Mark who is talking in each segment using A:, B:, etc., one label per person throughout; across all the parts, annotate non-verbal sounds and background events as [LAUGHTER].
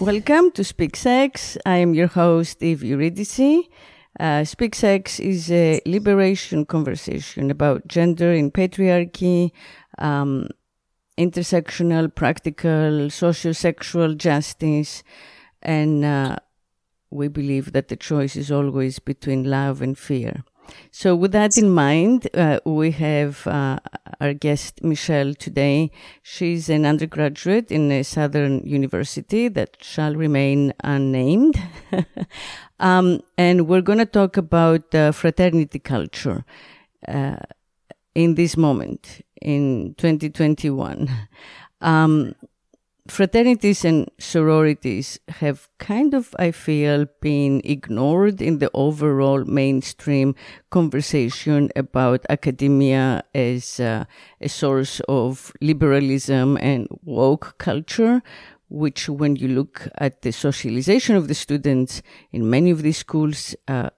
A: Welcome to Speak Sex. I am your host, Eve Eurydice. Uh, Speak Sex is a liberation conversation about gender in patriarchy, um, intersectional, practical, socio-sexual justice, and uh, we believe that the choice is always between love and fear. So, with that in mind, uh, we have uh, our guest Michelle today. She's an undergraduate in a southern university that shall remain unnamed. [LAUGHS] um, and we're going to talk about uh, fraternity culture uh, in this moment in 2021. Um, fraternities and sororities have kind of, I feel, been ignored in the overall mainstream conversation about academia as uh, a source of liberalism and woke culture. Which, when you look at the socialization of the students in many of these schools, uh,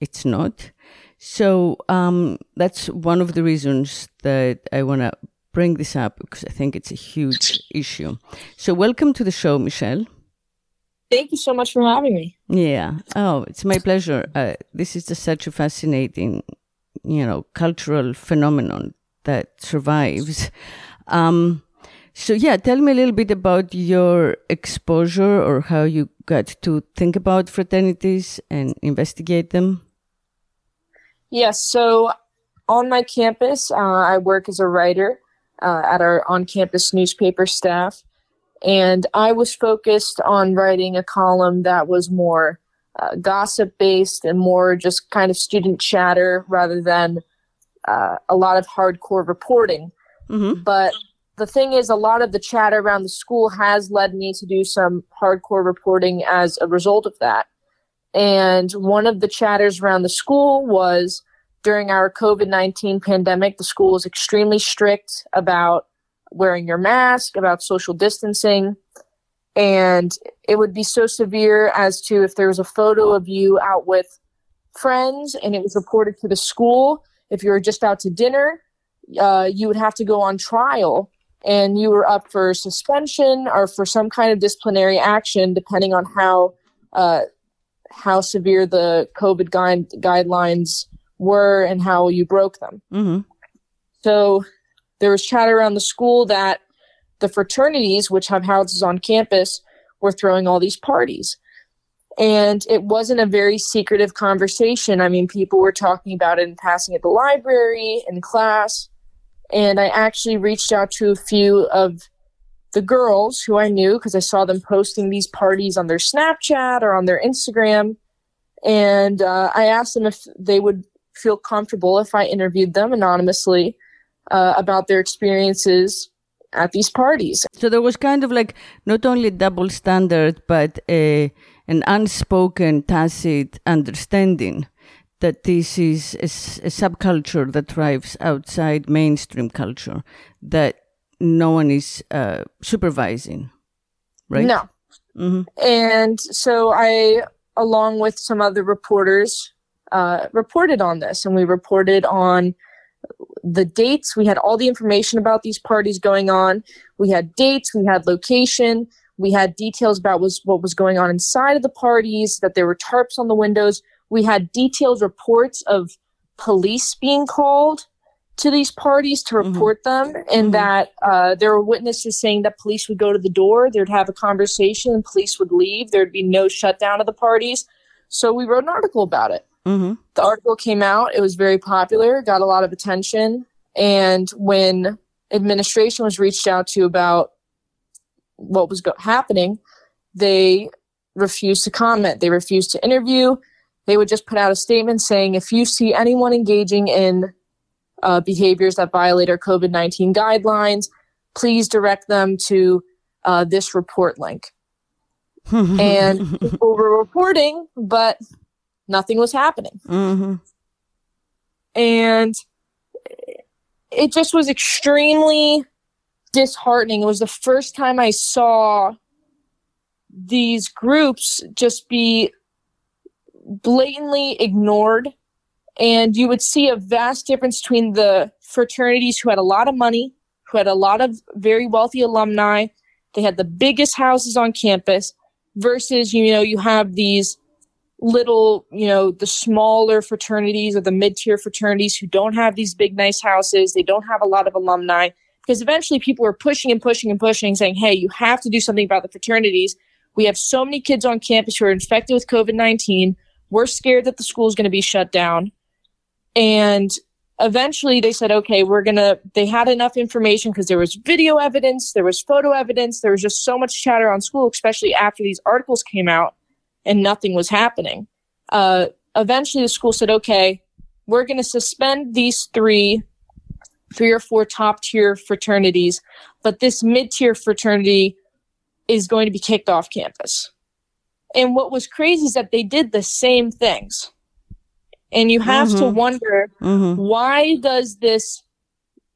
A: it's not. So um, that's one of the reasons that I want to bring this up because I think it's a huge issue. So, welcome to the show, Michelle.
B: Thank you so much for having me.
A: Yeah. Oh, it's my pleasure. Uh, this is just such a fascinating, you know, cultural phenomenon that survives. Um, so, yeah, tell me a little bit about your exposure or how you got to think about fraternities and investigate them.
B: Yes. So, on my campus, uh, I work as a writer uh, at our on campus newspaper staff. And I was focused on writing a column that was more uh, gossip based and more just kind of student chatter rather than uh, a lot of hardcore reporting. Mm-hmm. But the thing is, a lot of the chatter around the school has led me to do some hardcore reporting as a result of that. And one of the chatters around the school was during our COVID 19 pandemic, the school was extremely strict about wearing your mask, about social distancing. And it would be so severe as to if there was a photo of you out with friends and it was reported to the school, if you were just out to dinner, uh, you would have to go on trial and you were up for suspension or for some kind of disciplinary action, depending on how uh, how severe the COVID guide, guidelines were and how you broke them. Mm-hmm. So there was chatter around the school that the fraternities, which have houses on campus, were throwing all these parties. And it wasn't a very secretive conversation. I mean, people were talking about it and passing at the library, in class. And I actually reached out to a few of the girls who I knew because I saw them posting these parties on their Snapchat or on their Instagram. And uh, I asked them if they would feel comfortable if I interviewed them anonymously uh, about their experiences at these parties.
A: So there was kind of like not only double standard, but a, an unspoken, tacit understanding that this is a, a subculture that thrives outside mainstream culture that no one is uh, supervising, right?
B: No. Mm-hmm. And so I, along with some other reporters, uh, reported on this and we reported on the dates. We had all the information about these parties going on. We had dates, we had location, we had details about was, what was going on inside of the parties, that there were tarps on the windows. We had detailed reports of police being called to these parties to mm-hmm. report mm-hmm. them, and mm-hmm. that uh, there were witnesses saying that police would go to the door, they'd have a conversation, and police would leave. There'd be no shutdown of the parties. So we wrote an article about it. Mm-hmm. The article came out. It was very popular, got a lot of attention. And when administration was reached out to about what was go- happening, they refused to comment. They refused to interview. They would just put out a statement saying, if you see anyone engaging in uh, behaviors that violate our COVID 19 guidelines, please direct them to uh, this report link. [LAUGHS] and people were reporting, but nothing was happening. Mm-hmm. And it just was extremely disheartening. It was the first time I saw these groups just be blatantly ignored And you would see a vast difference between the fraternities who had a lot of money, who had a lot of very wealthy alumni. They had the biggest houses on campus versus, you know, you have these little, you know, the smaller fraternities or the mid tier fraternities who don't have these big, nice houses. They don't have a lot of alumni because eventually people were pushing and pushing and pushing, saying, hey, you have to do something about the fraternities. We have so many kids on campus who are infected with COVID 19. We're scared that the school is going to be shut down. And eventually they said, okay, we're going to, they had enough information because there was video evidence, there was photo evidence, there was just so much chatter on school, especially after these articles came out and nothing was happening. Uh, eventually, the school said, okay, we're going to suspend these three, three or four top tier fraternities, but this mid tier fraternity is going to be kicked off campus. And what was crazy is that they did the same things. And you have mm-hmm. to wonder mm-hmm. why does this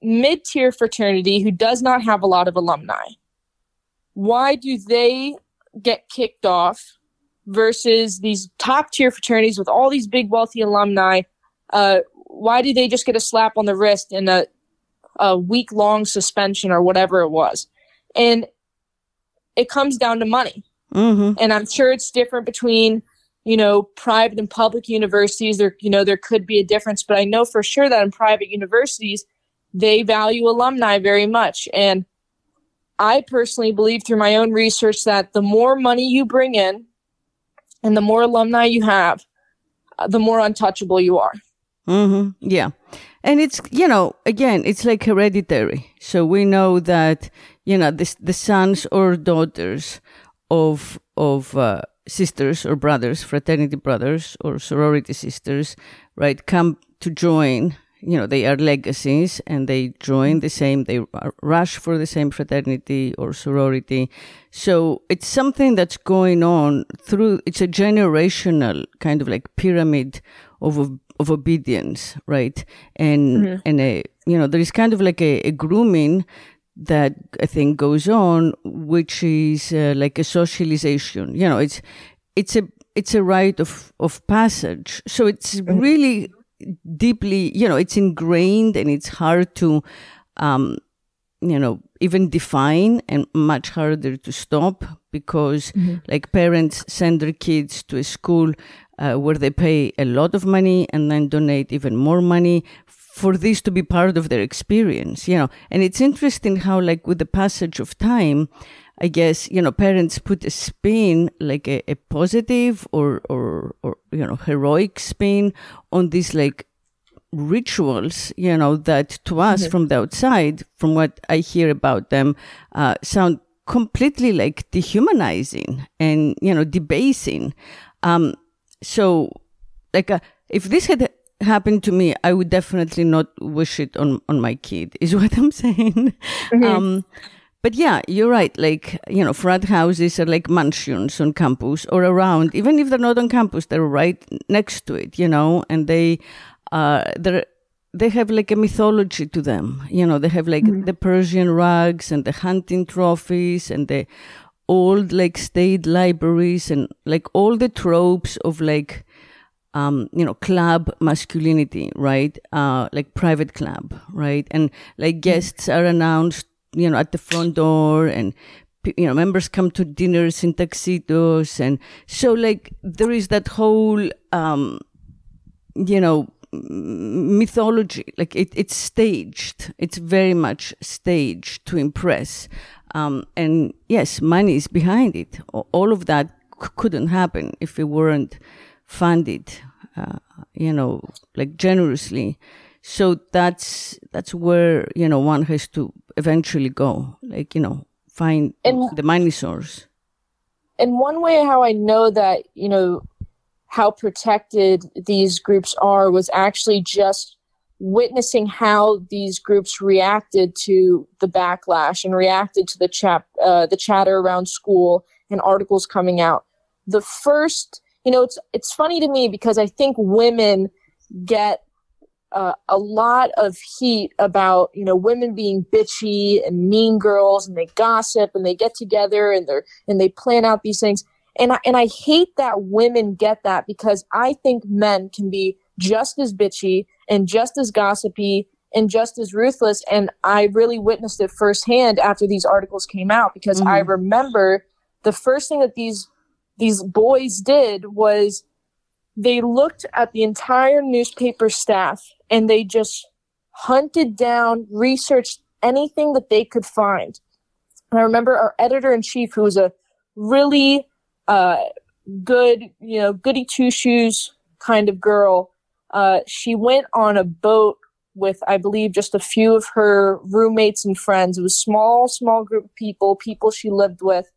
B: mid tier fraternity who does not have a lot of alumni, why do they get kicked off versus these top tier fraternities with all these big wealthy alumni uh, why do they just get a slap on the wrist and a, a week long suspension or whatever it was? And it comes down to money. Mm-hmm. and i'm sure it's different between you know private and public universities. There you know there could be a difference but i know for sure that in private universities they value alumni very much. And i personally believe through my own research that the more money you bring in and the more alumni you have, uh, the more untouchable you are.
A: Mm-hmm. Yeah. And it's, you know, again, it's like hereditary. So we know that, you know, the, the sons or daughters of, of, uh, sisters or brothers, fraternity brothers or sorority sisters, right, come to join you know, they are legacies and they join the same, they rush for the same fraternity or sorority. So it's something that's going on through, it's a generational kind of like pyramid of, of obedience, right? And, mm-hmm. and a, you know, there is kind of like a, a grooming that I think goes on, which is uh, like a socialization. You know, it's, it's a, it's a rite of, of passage. So it's mm-hmm. really deeply, you know, it's ingrained and it's hard to, um, you know, even define and much harder to stop because mm-hmm. like parents send their kids to a school uh, where they pay a lot of money and then donate even more money for this to be part of their experience, you know. And it's interesting how like with the passage of time, I guess, you know, parents put a spin, like a, a positive or, or, or, you know, heroic spin on these like rituals, you know, that to us mm-hmm. from the outside, from what I hear about them, uh, sound completely like dehumanizing and, you know, debasing. Um, so like, uh, if this had happened to me, I would definitely not wish it on, on my kid, is [LAUGHS] what I'm saying. Mm-hmm. Um, but yeah, you're right. Like, you know, frat houses are like mansions on campus or around, even if they're not on campus, they're right next to it, you know, and they, uh, they're, they have like a mythology to them. You know, they have like mm-hmm. the Persian rugs and the hunting trophies and the old like state libraries and like all the tropes of like, um, you know, club masculinity, right? Uh, like private club, right? And like mm-hmm. guests are announced you know, at the front door and, you know, members come to dinners in tuxedos. And so like there is that whole, um, you know, mythology, like it, it's staged. It's very much staged to impress. Um, and yes, money is behind it. All of that c- couldn't happen if it weren't funded, uh, you know, like generously. So that's that's where you know one has to eventually go, like you know, find and, the money source.
B: And one way how I know that you know how protected these groups are was actually just witnessing how these groups reacted to the backlash and reacted to the chat uh, the chatter around school and articles coming out. The first, you know, it's it's funny to me because I think women get uh, a lot of heat about you know women being bitchy and mean girls and they gossip and they get together and they're and they plan out these things and I, and I hate that women get that because I think men can be just as bitchy and just as gossipy and just as ruthless. And I really witnessed it firsthand after these articles came out because mm-hmm. I remember the first thing that these these boys did was they looked at the entire newspaper staff and they just hunted down, researched anything that they could find. And I remember our editor in chief, who was a really uh, good, you know, goody two shoes kind of girl. Uh, she went on a boat with, I believe, just a few of her roommates and friends. It was small, small group of people, people she lived with.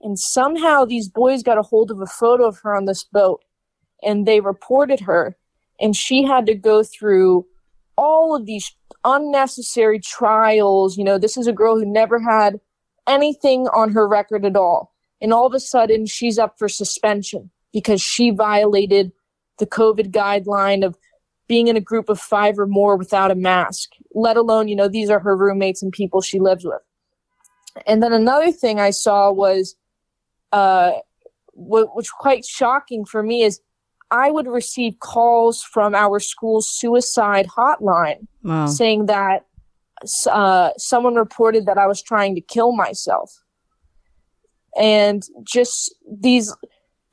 B: And somehow these boys got a hold of a photo of her on this boat and they reported her. And she had to go through all of these unnecessary trials. You know, this is a girl who never had anything on her record at all. And all of a sudden, she's up for suspension because she violated the COVID guideline of being in a group of five or more without a mask, let alone, you know, these are her roommates and people she lives with. And then another thing I saw was, uh, what, which quite shocking for me is I would receive calls from our school's suicide hotline wow. saying that uh, someone reported that I was trying to kill myself. And just these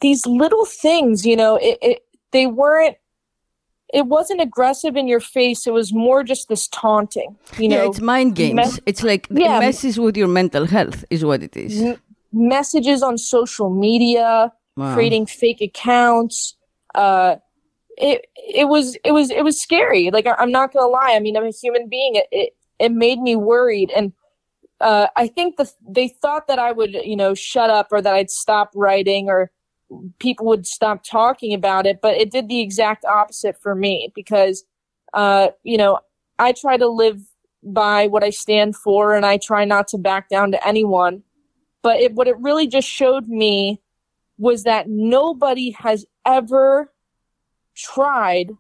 B: these little things, you know, it, it they weren't it wasn't aggressive in your face. It was more just this taunting. You know,
A: yeah, it's mind games. it's like yeah, it messes with your mental health, is what it is. M-
B: messages on social media, wow. creating fake accounts, uh, it it was it was it was scary. Like I, am not gonna lie. I mean, I'm a human being. It it, it made me worried, and uh, I think the they thought that I would you know shut up or that I'd stop writing or people would stop talking about it. But it did the exact opposite for me because uh, you know I try to live by what I stand for, and I try not to back down to anyone. But it, what it really just showed me was that nobody has ever tried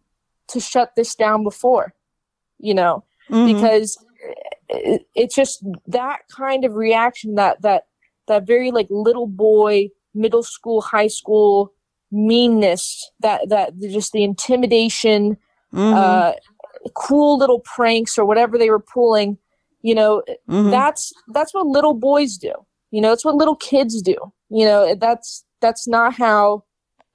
B: to shut this down before, you know, mm-hmm. because it, it's just that kind of reaction that, that, that very like little boy, middle school, high school meanness, that, that just the intimidation, mm-hmm. uh, cruel little pranks or whatever they were pulling, you know, mm-hmm. that's, that's what little boys do. You know, it's what little kids do. You know, that's, that's not how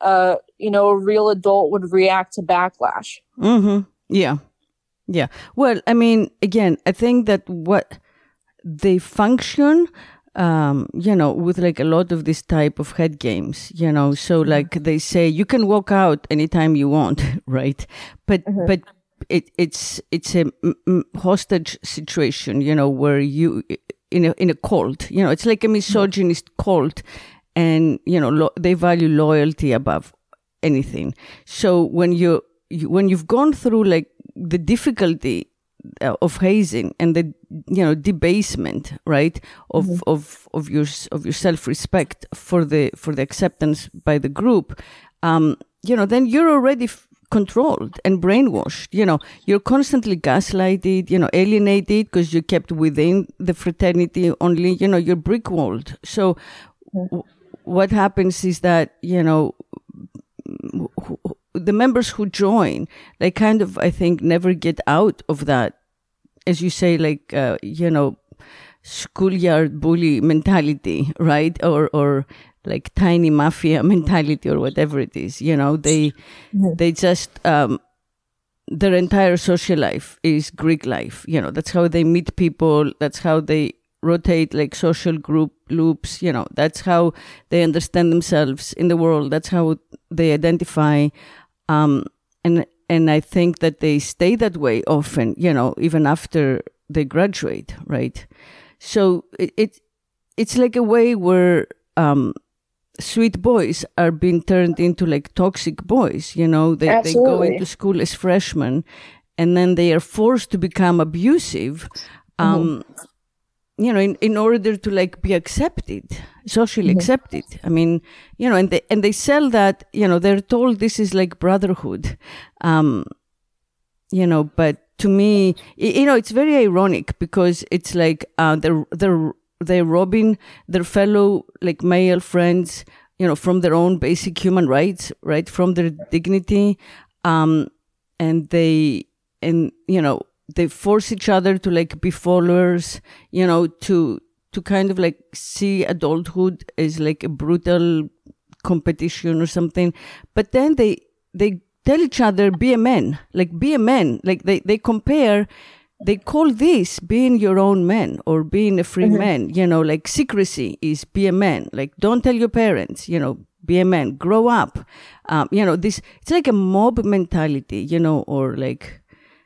B: uh, you know, a real adult would react to backlash.
A: Mm-hmm. Yeah. Yeah. Well, I mean, again, I think that what they function, um, you know, with like a lot of this type of head games, you know, so mm-hmm. like they say you can walk out anytime you want, [LAUGHS] right? But, mm-hmm. but, it, it's it's a hostage situation, you know, where you in a in a cult, you know, it's like a misogynist cult, and you know lo- they value loyalty above anything. So when you, you when you've gone through like the difficulty uh, of hazing and the you know debasement right of mm-hmm. of of your of your self-respect for the for the acceptance by the group um you know then you're already f- controlled and brainwashed you know. You're constantly gaslighted you know alienated because you're kept within the fraternity only you know you're brick walled so mm-hmm what happens is that, you know, the members who join, they kind of, I think, never get out of that, as you say, like, uh, you know, schoolyard bully mentality, right? Or, or like tiny mafia [LAUGHS] mentality or whatever it is, you know, they, mm-hmm. they just, um, their entire social life is Greek life. You know, that's how they meet people. That's how they rotate like social group loops you know. That's how they understand themselves in the world. That's how they identify um and and i think that they stay that way often you know even after they graduate right? So it, it it's like a way where um sweet boys are being turned into like toxic boys you know? They, they go into school as freshmen and then they are forced to become abusive um, mm-hmm you know, in, in order to like be accepted, socially mm-hmm. accepted. I mean, you know, and they, and they sell that, you know, they're told this is like brotherhood. Um, you know, but to me, you know, it's very ironic because it's like, uh, they're, they're, they're robbing their fellow like male friends, you know, from their own basic human rights, right? From their dignity. Um, and they and you know they force each other to like be followers you know to to kind of like see adulthood as like a brutal competition or something. But then they they tell each other be a man. Like be a man. Like they they compare they call this being your own man or being a free
B: Mhm.
A: man you know like secrecy is be a man. Like don't tell your parents you know be a man. Grow up. Um, you know this it's like a mob mentality you know or like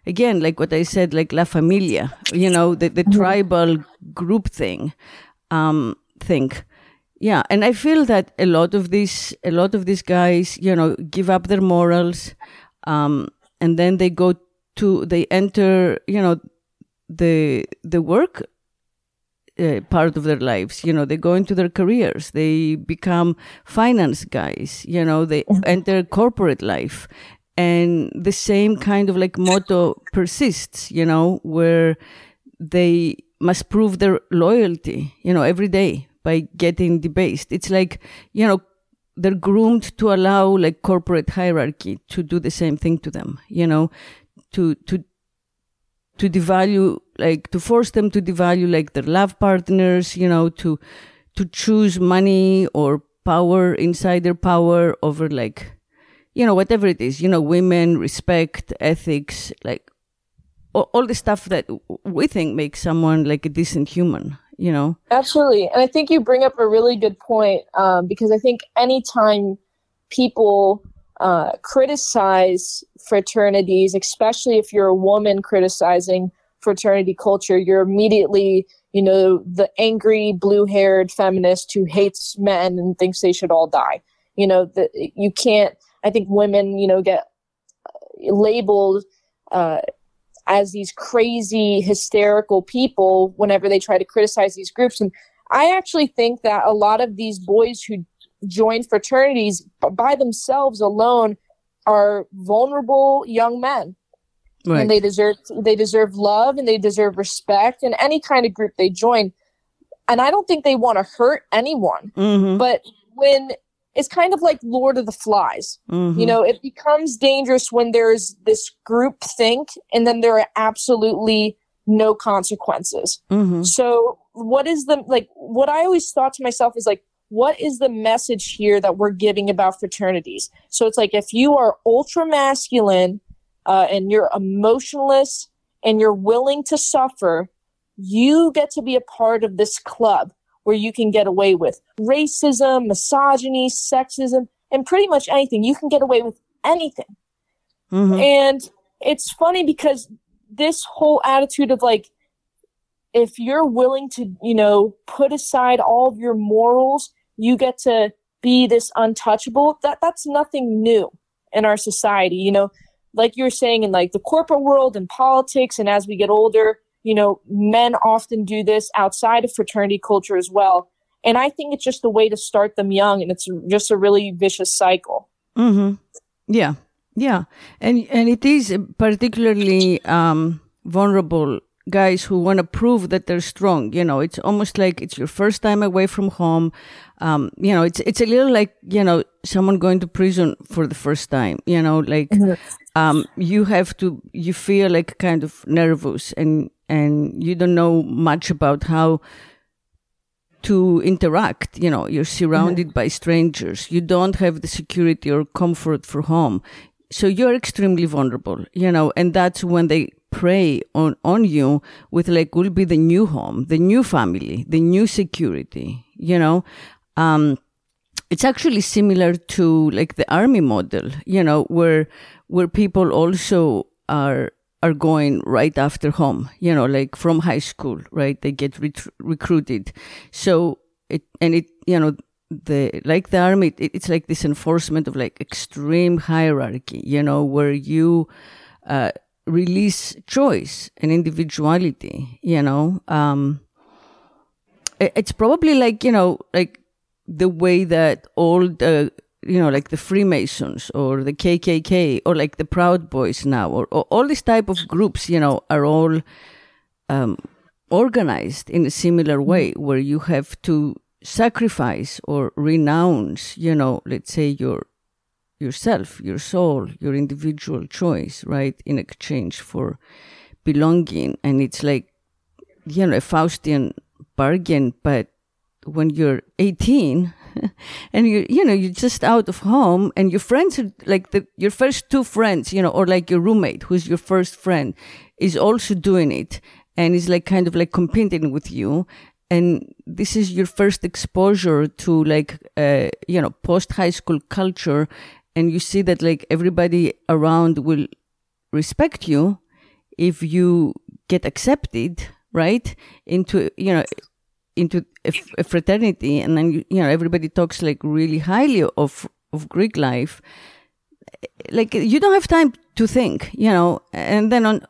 A: again like what i said like la familia you know the, the tribal group thing um thing. Yeah and i feel that a lot of these a lot of these guys you know give up their morals um and then they go to they enter you know the the work uh, part of their lives. You know they go into their careers. They become finance guys you know they enter corporate life and the same kind of like motto persists you know where they must prove their loyalty you know every day by getting debased. It's like you know they're groomed to allow like corporate hierarchy to do the same thing to them you know to to to devalue like to force them to devalue like their love partners you know to to choose money or power insider power over like you know whatever it is you know women respect ethics like all, all the stuff that we think makes someone like a decent human you know
B: Absolutely. And I think you bring up a really good point um, because I think anytime people uh, criticize fraternities, especially if you're a woman criticizing fraternity culture, you're immediately, you know, the angry blue haired feminist who hates men and thinks they should all die. You know, that you can't, I think women, you know, get labeled uh, as these crazy, hysterical people whenever they try to criticize these groups. And I actually think that a lot of these boys who join fraternities by themselves alone are vulnerable young men.
A: Right.
B: and they deserve they deserve love and they deserve respect in any kind of group they join. And i don't think they want to hurt anyone.
A: Mm-hmm,
B: but when it's kind of like lord of the flies
A: mm-hmm.
B: you know, it becomes dangerous when there's this group think and then there are absolutely no consequences.
A: mm-hmm.
B: So, what is the like what I always thought to myself is like what is the message here that we're giving about fraternities? So it's like if you are ultra masculine uh, and you're emotionless and you're willing to suffer, you get to be a part of this club where you can get away with racism, misogyny, sexism, and pretty much anything. You can get away with anything.
A: Mm-hmm.
B: And it's funny because this whole attitude of like, if you're willing to, you know, put aside all of your morals, you get to be this untouchable. That that's nothing new in our society. You know, like you were saying in like the corporate world and politics, and as we get older, you know, men often do this outside of fraternity culture as well. And I think it's just a way to start them young, and it's just a really vicious cycle.
A: Mm-hmm. Yeah, yeah, and and it is particularly um, vulnerable guys who want to prove that they're strong. You know, it's almost like it's your first time away from home. Um, you know, it's it's a little like you know someone going to prison for the first time. You know, like um, you have to you feel like kind of nervous and and you don't know much about how to interact. You know, you're surrounded by strangers. You don't have the security or comfort for home. So you're extremely vulnerable, you know, and that's when they prey on, on you with like, will be the new home, the new family, the new security, you know. Um, it's actually similar to like the army model, you know, where, where people also are are going right after home, you know, like from high school, right? They get ret- recruited. So it, and it, you know, the, like the army, it, it's like this enforcement of like extreme hierarchy, you know, where you, uh, release choice and individuality, you know, um, it, it's probably like, you know, like the way that all the you know, like the Freemasons or the KKK or like the Proud Boys now, or, or all these type of groups, you know, are all um, organized in a similar way, where you have to sacrifice or renounce, you know, let's say your yourself, your soul, your individual choice, right? In exchange for belonging. And it's like, you know, a Faustian bargain, but when you're 18 [LAUGHS] and you you know you're just out of home and your friends are like the your first two friends you know or like your roommate who's your first friend is also doing it and is like kind of like competing with you. And this is your first exposure to like uh, you know post high school culture and you see that like everybody around will respect you if you get accepted right into you know into a, a fraternity and then you, you know everybody talks like really highly of of greek life like you don't have time to think you know and then on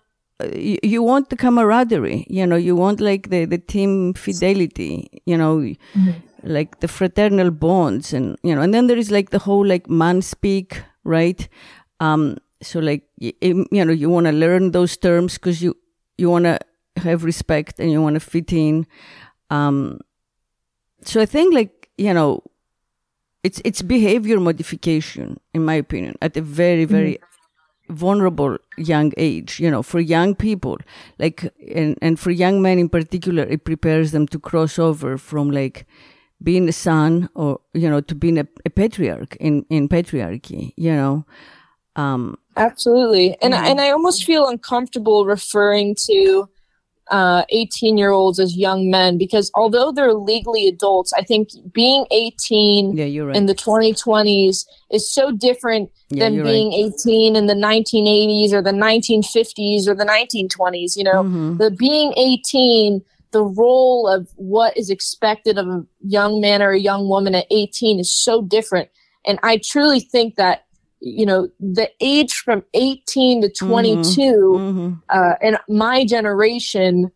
A: you, you want the camaraderie you know you want like the the team fidelity you know mm-hmm. like the fraternal bonds and you know and then there is like the whole like man speak right um so like you, you know you want to learn those terms because you you want to have respect and you want to fit in um, so I think like, you know, it's, it's behavior modification, in my opinion, at a very, very mm-hmm. vulnerable young age, you know, for young people, like, and, and for young men in particular, it prepares them to cross over from like, being a son or you know to being a, a patriarch in in patriarchy you know
B: um absolutely and yeah. and i almost feel uncomfortable referring to uh, 18 year olds as young men because although they're legally adults, I think being 18
A: yeah, you're right.
B: in the 2020s is so different yeah, than being right. 18 in the 1980s or the 1950s or the 1920s. You know, mm-hmm. the being 18, the role of what is expected of a young man or a young woman at 18 is so different. And I truly think that you know the age from 18 to mm-hmm. 22 mm-hmm. uh, and my generation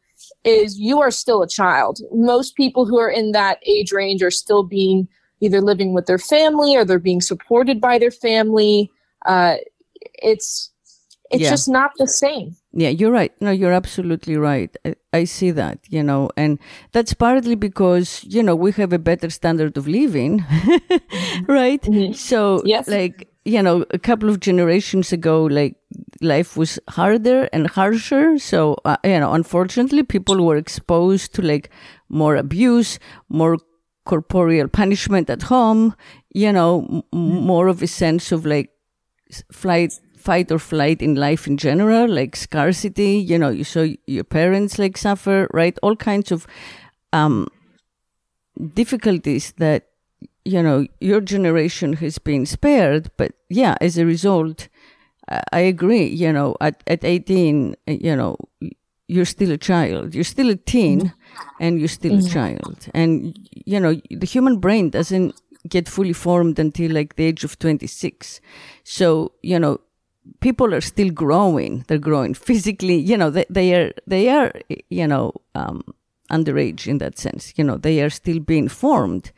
B: is you are still a child most people who are in that age range are still being either living with their family or they're being supported by their family uh, it's it's yeah. just not the same
A: yeah you're right no you're absolutely right I, I, see that you know and that's partly because you know we have a better standard of living [LAUGHS] right mm-hmm. so
B: yes.
A: like you know, a couple of generations ago, like life was harder and harsher. So, uh, you know, unfortunately, people were exposed to like more abuse, more corporeal punishment at home, you know, m- mm-hmm. more of a sense of like flight, fight or flight in life in general, like scarcity, you know, you saw your parents like suffer, right? All kinds of, um, difficulties that you know, your generation has been spared, but yeah, as a result, I agree, you know, at, at 18, you know, you're still a child. You're still a teen mm-hmm. and you're still mm-hmm. a child. And, you know, the human brain doesn't get fully formed until like the age of 26. So, you know, people are still growing. They're growing physically, you know, they, they are, they are, you know, um, underage in that sense. You know, they are still being formed.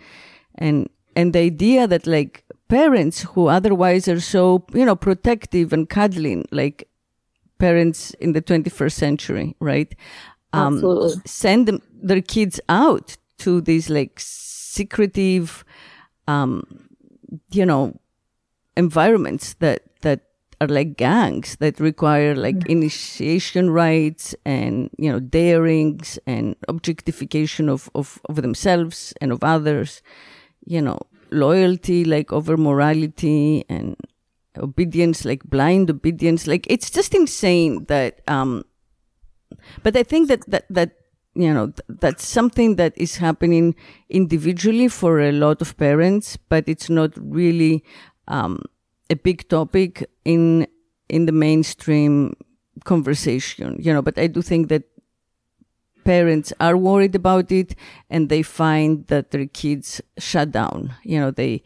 A: And and the idea that like parents who otherwise are so you know protective and cuddling like parents in the 21st century right
B: um, Absolutely.
A: send them, their kids out to these like secretive um, you know environments that that are like gangs that require like mm-hmm. initiation rites and you know darings and objectification of, of, of themselves and of others you know, loyalty like over morality and obedience like blind obedience. Like it's just insane that um but i think that that that you know that's something that is happening individually for a lot of parents but it's not really um a big topic in in the mainstream conversation you know. But i do think that parents are worried about it and they find that their kids shut down. You know, they,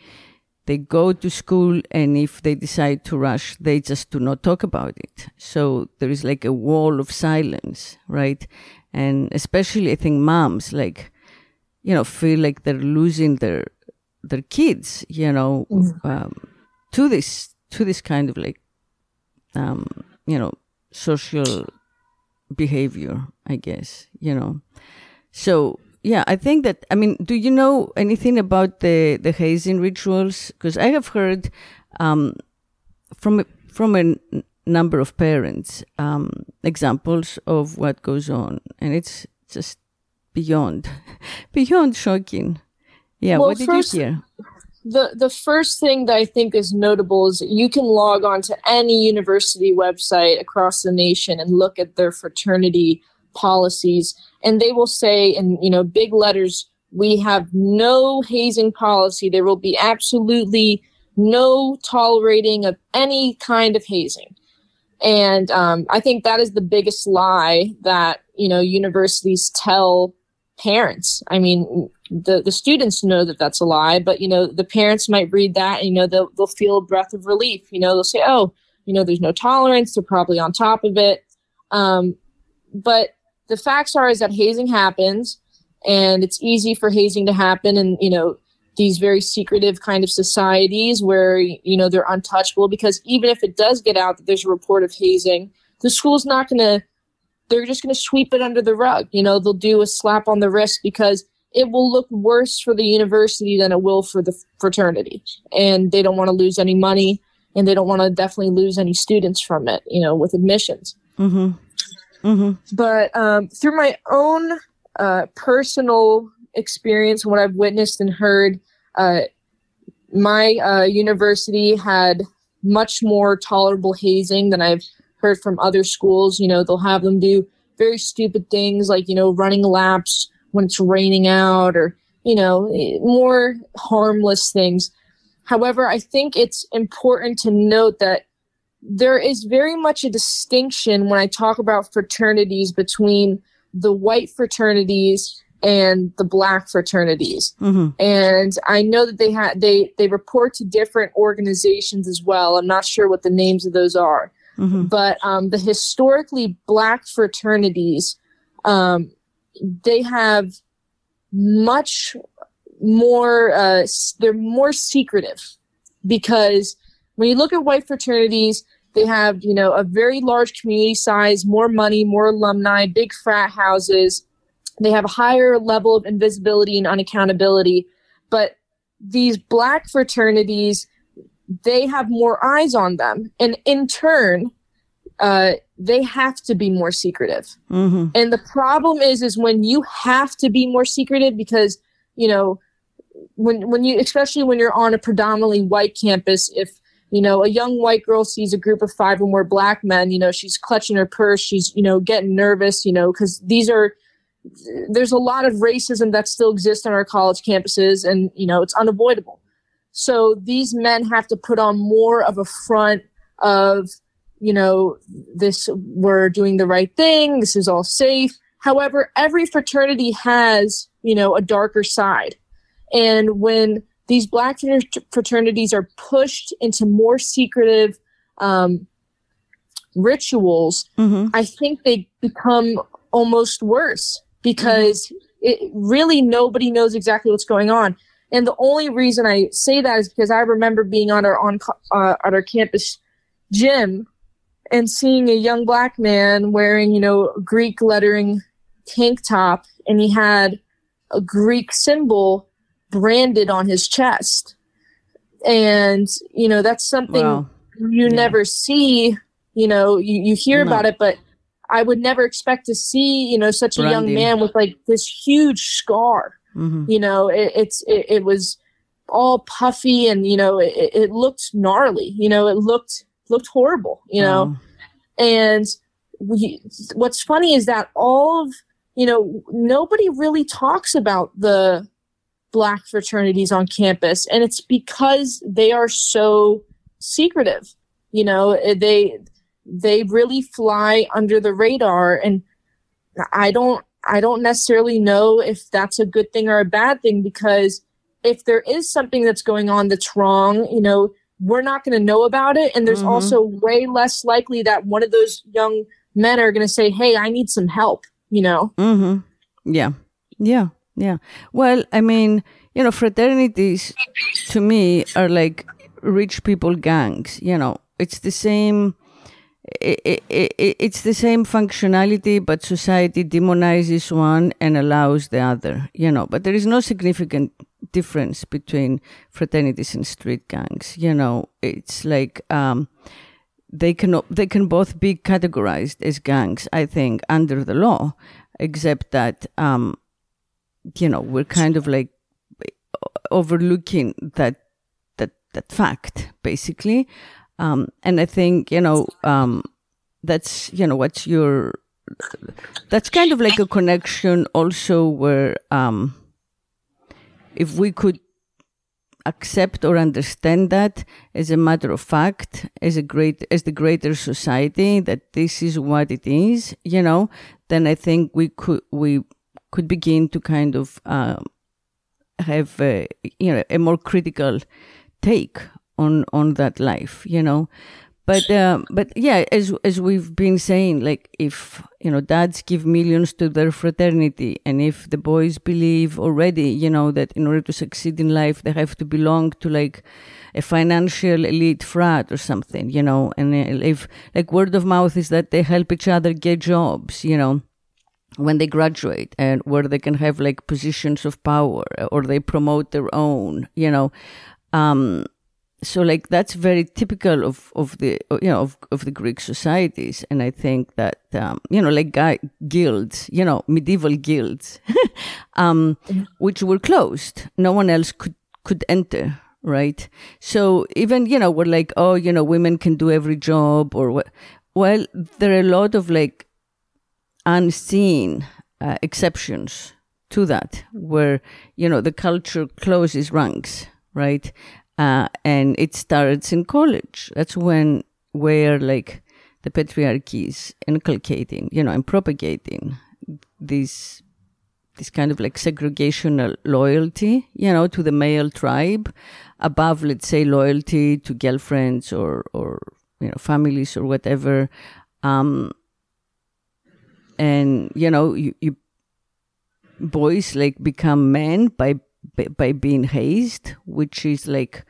A: they go to school and if they decide to rush, they just do not talk about it. So there is like a wall of silence, right? And especially I think moms like, you know, feel like they're losing their, their kids, you know, mm. um, to this, to this kind of like, um, you know, social behavior, I guess, you know. So, yeah, I think that, I mean, do you know anything about the, the hazing rituals? Because I have heard um, from from a number of parents um, examples of what goes on, and it's just beyond [LAUGHS] beyond shocking. Yeah, well, what did first, you hear?
B: The the first thing that I think is notable is you can log on to any university website across the nation and look at their fraternity policies, and they will say in you know big letters, we have no hazing policy. There will be absolutely no tolerating of any kind of hazing. And um, I think that is the biggest lie that you know universities tell parents. I mean, the the students know that that's a lie, but you know the parents might read that and you know they'll they'll feel a breath of relief. You know they'll say, oh, you know, there's no tolerance. They're probably on top of it. Um, but the facts are is that hazing happens, and it's easy for hazing to happen, and you know these very secretive kind of societies where you know they're untouchable because even if it does get out that there's a report of hazing the school's not going to they're just going to sweep it under the rug you know they'll do a slap on the wrist because it will look worse for the university than it will for the fraternity and they don't want to lose any money and they don't want to definitely lose any students from it you know with admissions
A: mm-hmm. Mm-hmm.
B: but um, through my own uh, personal experience, and what I've witnessed and heard, uh, my uh, university had much more tolerable hazing than I've heard from other schools. You know, they'll have them do very stupid things like, you know, running laps when it's raining out or, you know, more harmless things. However, I think it's important to note that there is very much a distinction when I talk about fraternities between the white fraternities and the black fraternities.
A: Mm-hmm.
B: And I know that they had they they report to different organizations as well. I'm not sure what the names of those are.
A: Mm-hmm.
B: But um, the historically black fraternities, um, they have much more. Uh, they're more secretive because when you look at white fraternities, they have you know a very large community size, more money, more alumni, big frat houses they have a higher level of invisibility and unaccountability. But these black fraternities, they have more eyes on them. And in turn, uh, they have to be more secretive.
A: Mm-hmm.
B: And the problem is, is when you have to be more secretive because, you know, when, when you, especially when you're on a predominantly white campus, if, you know, a young white girl sees a group of five or more black men, you know, she's clutching her purse, she's, you know, getting nervous, you know, because these are, there's a lot of racism that still exists on our college campuses and you know it's unavoidable so these men have to put on more of a front of you know this we're doing the right thing this is all safe however every fraternity has you know a darker side and when these black fraternities are pushed into more secretive um, rituals
A: mm-hmm.
B: i think they become almost worse because mm-hmm. it really nobody knows exactly what's going on. And the only reason I say that is because I remember being on our on uh, at our campus gym and seeing a young black man wearing, you know, Greek lettering tank top, and he had a Greek symbol branded on his chest. And you know, that's something wow. you yeah. never see. You know, you, you hear no. about it, but I would never expect to see, you know, such a young man with like this huge scar.
A: Mm-hmm.
B: You know, it, it's it, it, was all puffy and you know it, it, looked gnarly. You know, it looked looked horrible. You know, and we, what's funny is that all of you know nobody really talks about the black fraternities on campus, and it's because they are so secretive. You know, eh, they they really fly under the radar and I don't I don't necessarily know if that's a good thing or a bad thing because if there is something that's going on that's wrong, you know, we're not going to know about it and there's mm-hmm. also way less likely that one of those young men are going to say, "Hey, I need some help," you know.
A: Mhm. Yeah. Yeah. Yeah. Well, I mean, you know, fraternities to me are like rich people gangs, you know. It's the same It, it, it, it's the same functionality, but society demonizes one and allows the other, you know. But there is no significant difference between fraternities and street gangs. You know, it's like um, they can they can both be categorized as gangs. I think under the law, except that um, you know we're kind of like overlooking that that that fact basically. Um, and I think you know um, that's you know what's your that's kind of like a connection also where um, if we could accept or understand that as a matter of fact as a great as the greater society that this is what it is you know then i think we could we could begin to kind of um, have a, you know a more critical take on on that life you know but um, but yeah, as as we've been saying, like if you know dads give millions to their fraternity, and if the boys believe already, you know that in order to succeed in life they have to belong to like a financial elite frat or something, you know, and if like word of mouth is that they help each other get jobs, you know when they graduate and where they can have like positions of power or they promote their own you know um so like that's very typical of of the you know of, of the greek societies. And i think that um, you know like guy, guilds you know medieval guilds [LAUGHS] um, which were closed. No one else could could enter right? So even you know we're like oh you know women can do every job or what. Well there are a lot of like unseen uh, exceptions to that where you know the culture closes ranks right uh, and it starts in college. That's when where like the patriarchy is inculcating, you know, and propagating this this kind of like segregational loyalty, you know, to the male tribe above, let's say, loyalty to girlfriends or or you know families or whatever. Um, and you know, you, you boys like become men by by being hazed, which is like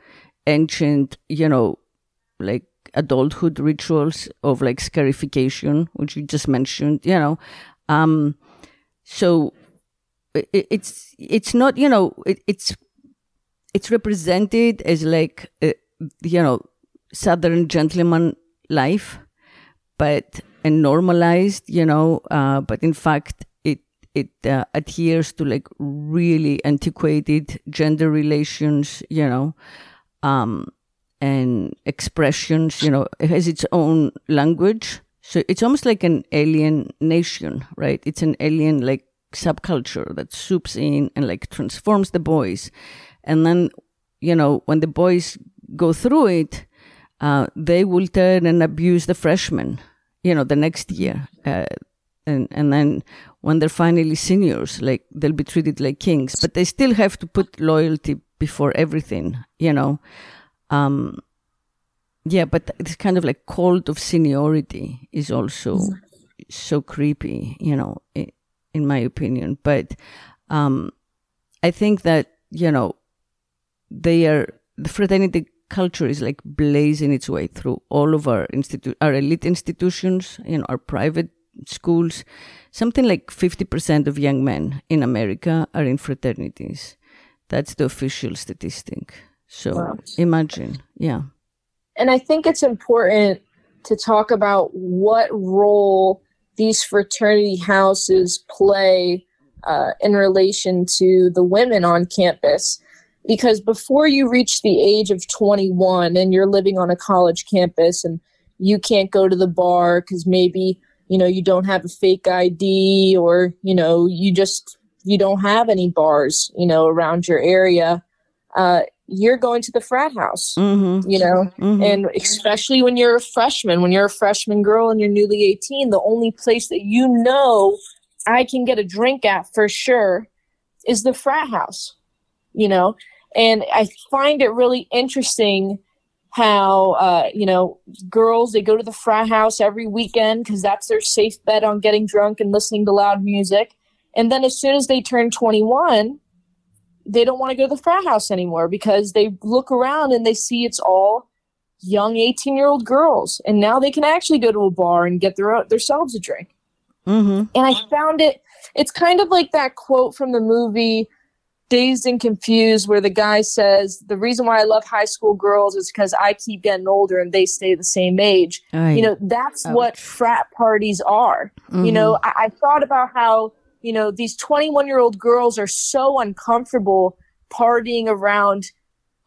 A: ancient, you know, like adulthood rituals of like scarification, which you just mentioned, you know. Um, so it, it's it's not, you know, it, it's it's represented as like a, you know southern gentleman life, but and normalized, you know. Uh, but in fact, it uh, adheres to like really antiquated gender relations, you know, um, and expressions, you know, it has its own language. So it's almost like an alien nation, right? It's an alien like subculture that swoops in and like transforms the boys. And then, you know, when the boys go through it, uh, they will turn and abuse the freshmen, you know, the next year. Uh, and, and then when they're finally seniors, like they'll be treated like kings, but they still have to put loyalty before everything, you know. Um, yeah, but this kind of like cult of seniority is also so creepy, you know, in, in my opinion. But um, I think that, you know, they are, the fraternity culture is like blazing its way through all of our institute, our elite institutions, you know, our private schools, something like 50% of young men in America are in fraternities. That's the official statistic. So wow. imagine, yeah.
B: And I think it's important to talk about what role these fraternity houses play uh, in relation to the women on campus. Because before you reach the age of 21 and you're living on a college campus and you can't go to the bar because maybe you know you don't have a fake id or you know you just you don't have any bars you know around your area uh, you're going to the frat house mm-hmm. you know mm-hmm. and especially when you're a freshman when you're a freshman girl and you're newly 18 the only place that you know i can get a drink at for sure is the frat house you know and i find it really interesting how uh, you know girls they go to the frat house every weekend because that's their safe bet on getting drunk and listening to loud music. And then as soon as they turn 21 they don't want to go to the frat house anymore because they look around and they see it's all young 18 year old girls. And now they can actually go to a bar and get their themselves a drink. Mm-hmm. and i found it it's kind of like that quote from the movie Dazed and Confused, where the guy says, The reason why I love high school girls is because I keep getting older and they stay the same age. You know, that's what frat parties are. Mm-hmm. You know, I-, I thought about how, you know, these 21 year old girls are so uncomfortable partying around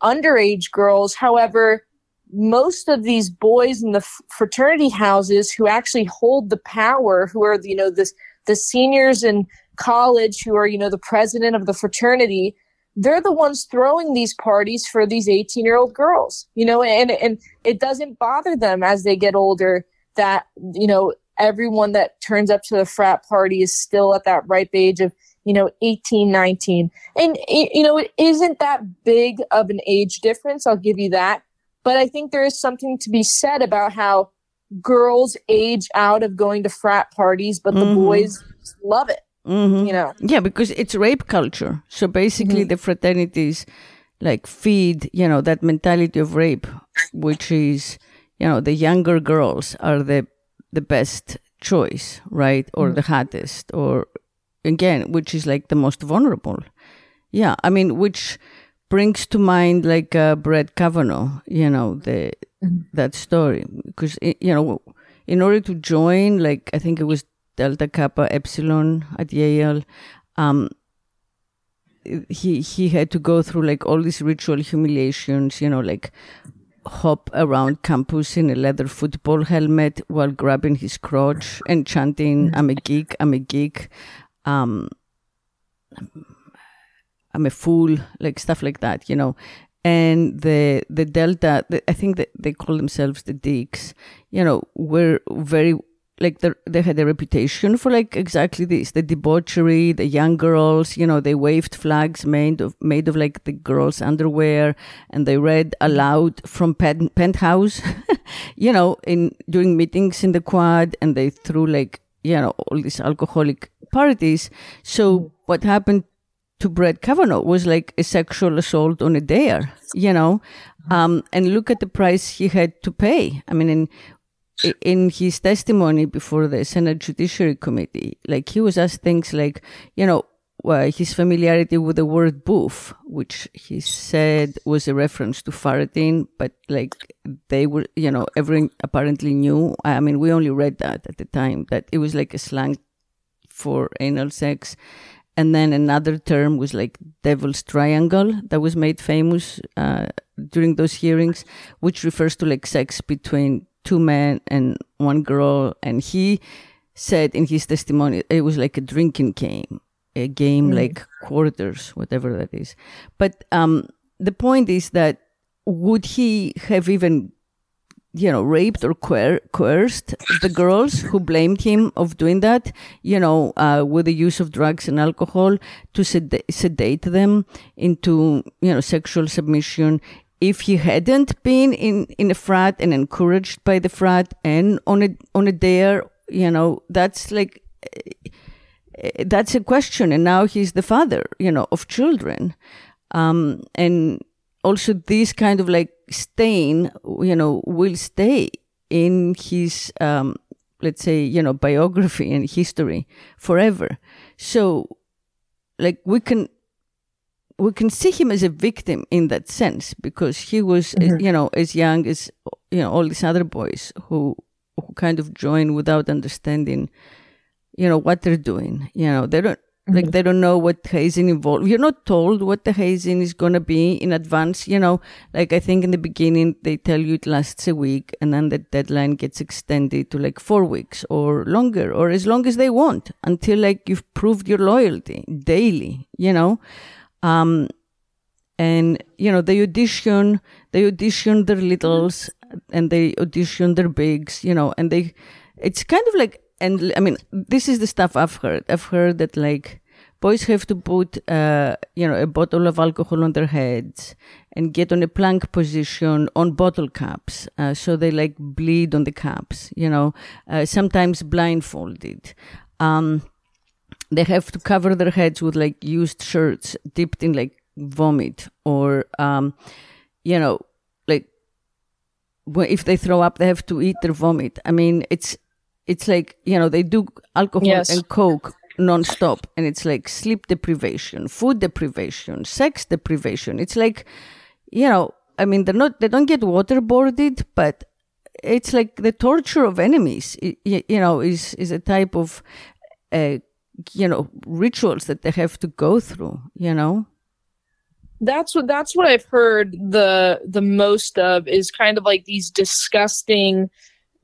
B: underage girls. However, most of these boys in the fraternity houses who actually hold the power, who are, you know, this, the seniors in college who are, you know, the president of the fraternity, they're the ones throwing these parties for these 18 year old girls, you know, and, and it doesn't bother them as they get older that, you know, everyone that turns up to the frat party is still at that ripe age of, you know, 18, 19. And, you know, it isn't that big of an age difference. I'll give you that. But I think there is something to be said about how girls age out of going to frat parties, but the mm-hmm. boys love it. Mm-hmm. You know?
A: Yeah, because it's rape culture. So basically, mm-hmm. the fraternities like feed, you know, that mentality of rape, which is, you know, the younger girls are the the best choice, right? Or mm-hmm. the hottest, or again, which is like the most vulnerable. Yeah, I mean, which brings to mind like uh, Brett Kavanaugh, you know, the mm-hmm. that story because you know, in order to join, like I think it was Delta Kappa Epsilon at Yale. Um, he he had to go through like all these ritual humiliations, you know, like hop around campus in a leather football helmet while grabbing his crotch and chanting "I'm a geek, I'm a geek." Um, I'm a fool, like stuff like that, you know. And the the Delta, the, I think that they call themselves the Dekes, you know, were very like they had a reputation for like exactly this the debauchery the young girls you know they waved flags made of made of like the girls underwear and they read aloud from pen, penthouse [LAUGHS] you know in during meetings in the quad and they threw like you know all these alcoholic parties. So what happened to Brett Kavanaugh was like a sexual assault on a dare, you know, um, and look at the price he had to pay. I mean, in his testimony before the Senate Judiciary Committee, like he was asked things like, you know, uh, his familiarity with the word boof, which he said was a reference to farting, but like they were, you know, everyone apparently knew. I mean, we only read that at the time, that it was like a slang for anal sex. And then another term was like devil's triangle that was made famous uh, during those hearings, which refers to like sex between two men and one girl. And he said in his testimony, it was like a drinking game, a game mm. like quarters, whatever that is. But um, the point is that would he have even you know, raped or coer- coerced the girls who blamed him of doing that, you know, uh, with the use of drugs and alcohol to sed- sedate them into, you know, sexual submission. If he hadn't been in, in a frat and encouraged by the frat and on a, on a dare, you know, that's like, uh, that's a question. And now he's the father, you know, of children. Um, and also this kind of like stain, you know, will stay in his, um, let's say, you know, biography and history forever. So, like, we can, we can see him as a victim in that sense because he was, mm-hmm. you know, as young as, you know, all these other boys who, who kind of join without understanding, you know, what they're doing. You know, they don't, like mm-hmm. they don't know what hazing involves. You're not told what the hazing is going to be in advance. You know, like I think in the beginning they tell you it lasts a week and then the deadline gets extended to like four weeks or longer or as long as they want until like you've proved your loyalty daily, you know. Um, and you know, they audition, they audition their littles and they audition their bigs, you know, and they, it's kind of like and I mean, this is the stuff I've heard. I've heard that like boys have to put, uh, you know, a bottle of alcohol on their heads and get on a plank position on bottle caps. Uh, so they like bleed on the caps, you know, uh, sometimes blindfolded. Um, they have to cover their heads with like used shirts dipped in like vomit or, um, you know, like if they throw up, they have to eat their vomit. I mean, it's, it's like you know they do alcohol yes. and coke nonstop, and it's like sleep deprivation, food deprivation, sex deprivation. It's like, you know, I mean, they're not, they don't get waterboarded, but it's like the torture of enemies. You, you know, is is a type of, uh, you know, rituals that they have to go through. You know.
B: That's what that's what I've heard the the most of is kind of like these disgusting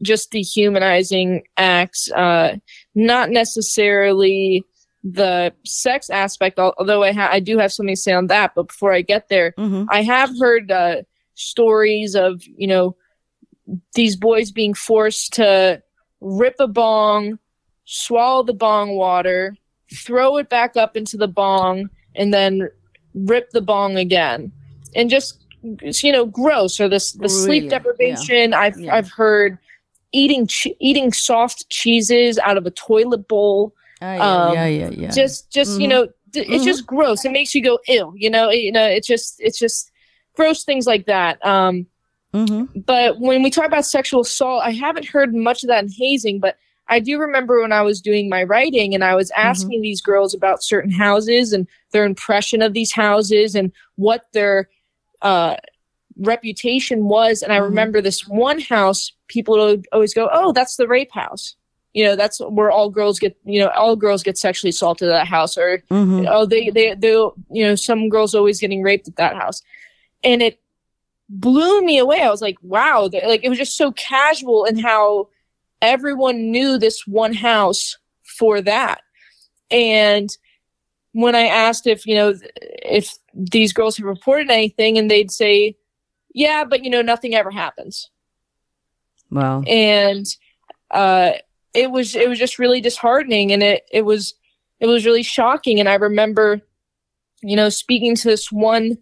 B: just dehumanizing acts, uh, not necessarily the sex aspect, although I, ha- I do have something to say on that. But before I get there, mm-hmm. I have heard uh, stories of, you know, these boys being forced to rip a bong, swallow the bong water, throw it back up into the bong, and then rip the bong again. And just you know gross or this the sleep deprivation yeah. i've yeah. i've heard eating che- eating soft cheeses out of a toilet bowl.
A: Oh, yeah, um, yeah, yeah, yeah,
B: Just, just mm-hmm. you know, it's mm-hmm. just gross. It makes you go ill. You know, you know, it's just, it's just gross things like that. Um, mm-hmm. But when we talk about sexual assault, I haven't heard much of that in hazing, but I do remember when I was doing my writing and I was mm-hmm. asking these girls about certain houses and their impression of these houses and what their uh, reputation was. And I mm-hmm. remember this one house, people would always go, "Oh, that's the rape house." You know, that's where all girls get. You know, all girls get sexually assaulted at that house, or mm-hmm. oh, they they they you know, some girls always getting raped at that house, and it blew me away. I was like, wow, like it was just so casual and how everyone knew this one house for that, and when I asked if you know if these girls have reported anything, and they'd say yeah, but you know, nothing ever happens.
A: Wow.
B: And uh, it was it was just really disheartening, and it it was it was really shocking. And I remember, you know, speaking to this one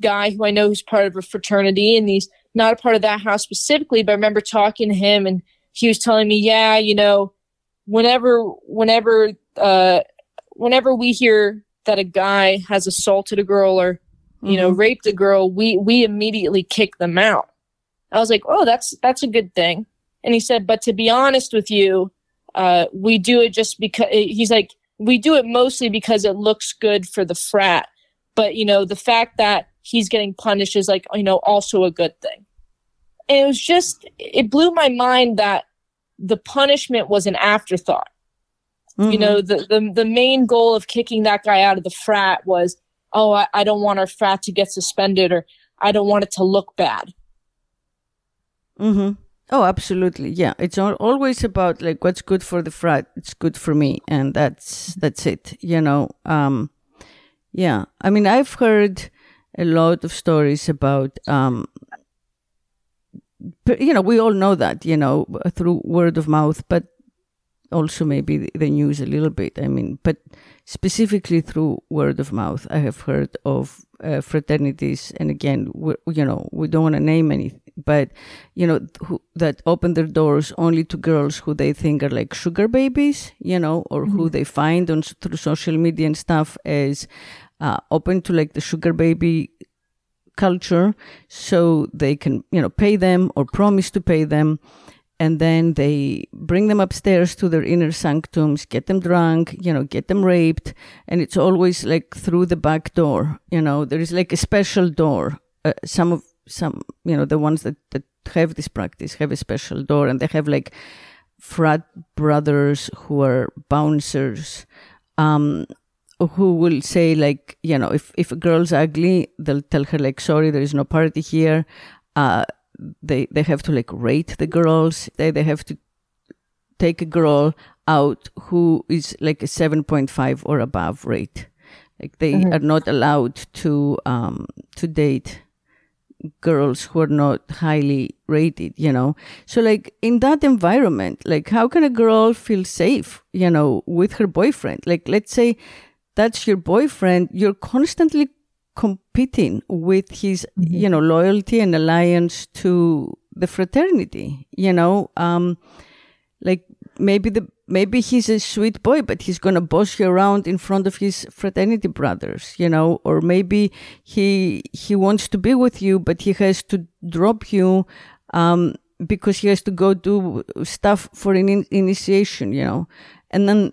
B: guy who I know who's part of a fraternity, and he's not a part of that house specifically, but I remember talking to him, and he was telling me, yeah, you know, whenever whenever uh, whenever we hear that a guy has assaulted a girl or you mm-hmm. know, raped a girl, we we immediately kick them out. I was like, oh, that's that's a good thing. And he said, but to be honest with you, uh, we do it just because he's like, we do it mostly because it looks good for the frat. But you know, the fact that he's getting punished is like, you know, also a good thing. And it was just, it blew my mind that the punishment was an afterthought. Mm-hmm. You know, the, the the main goal of kicking that guy out of the frat was oh, I, I don't want our frat to get suspended or I don't want it to look bad.
A: Mm-hmm. Oh, absolutely. Yeah, it's all, always about like what's good for the frat. It's good for me, and that's that's it. You know. Um, yeah, I mean, I've heard a lot of stories about. Um, you know, we all know that. You know, through word of mouth, but also maybe the news a little bit. I mean, but specifically through word of mouth, I have heard of uh, fraternities, and again, you know, we don't want to name any, but you know, who, that open their doors only to girls who they think are like sugar babies, you know, or mm-hmm. who they find on through social media and stuff as uh, open to like the sugar baby culture, so they can you know pay them or promise to pay them and then they bring them upstairs to their inner sanctums, get them drunk, you know, get them raped, and it's always like through the back door. You know, there is like a special door. Uh, some of some, you know, the ones that that have this practice have a special door, and they have like frat brothers who are bouncers. Um, who will say like you know if if a girl's ugly they'll tell her like sorry there is no party here uh, they they have to like rate the girls. They they have to take a girl out who is like a 7.5 or above rate. Like they mm-hmm. are not allowed to um to date girls who are not highly rated, you know. So like in that environment, like how can a girl feel safe, you know, with her boyfriend? Like let's say that's your boyfriend, you're constantly competing with his, mm-hmm. you know, loyalty and alliance to the fraternity. You know, um, like maybe the maybe he's a sweet boy, but he's gonna boss you around in front of his fraternity brothers. You know, or maybe he he wants to be with you, but he has to drop you. Um, because he has to go do stuff for an in- initiation, you know, and then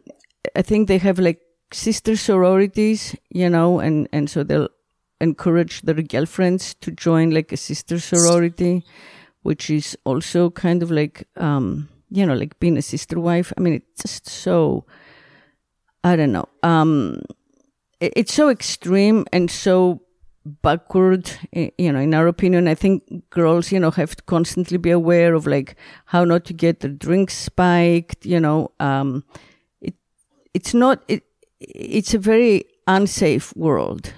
A: I think they have like sister sororities, you know, and, and so they'll encourage their girlfriends to join like a sister sorority, which is also kind of like, um, you know, like being a sister wife. I mean, it's just so, I don't know. Um, it, it's so extreme and so backward, you know, in our opinion. I think girls, you know, have to constantly be aware of like how not to get their drinks spiked, you know, um, it, it's not, it, it's a very unsafe world.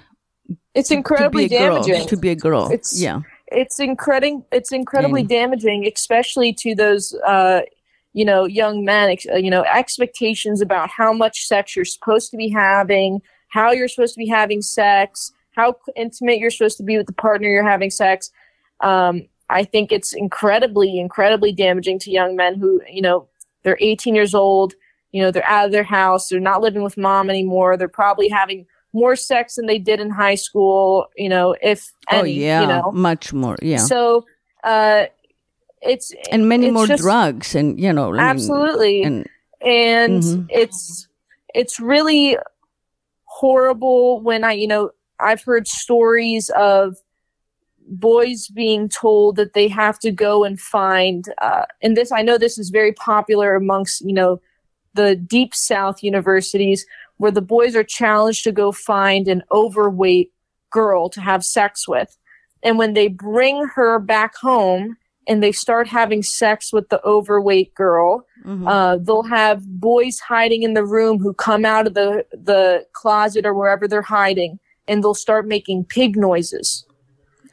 B: It's incredibly
A: to
B: damaging
A: girl, to be a girl.
B: It's,
A: yeah.
B: It's incredible. It's incredibly
A: And-
B: damaging, especially to those, uh, you know, young men. ex- You know, expectations about how much sex you're supposed to be having, how you're supposed to be having sex, how intimate you're supposed to be with the partner you're having sex. Um, I think it's incredibly, incredibly damaging to young men who, you know, they're 18 years old. You know, they're out of their house. They're not living with mom anymore. They're probably having more sex than they did in high school. You know, if
A: oh
B: any,
A: yeah,
B: you know.
A: much more. Yeah.
B: So, uh, it's
A: and many
B: it's
A: more
B: just-
A: drugs and, you know, I mean,
B: Absolutely,
A: and
B: and
A: Mhm.
B: it's it's really horrible when I, you know, I've heard stories of boys being told that they have to go and find, uh, and this I know this is very popular amongst you know the deep South universities where the boys are challenged to go find an overweight girl to have sex with, and when they bring her back home and they start having sex with the overweight girl
A: Mhm.
B: uh, they'll have boys hiding in the room who come out of the the closet or wherever they're hiding, and they'll start making pig noises.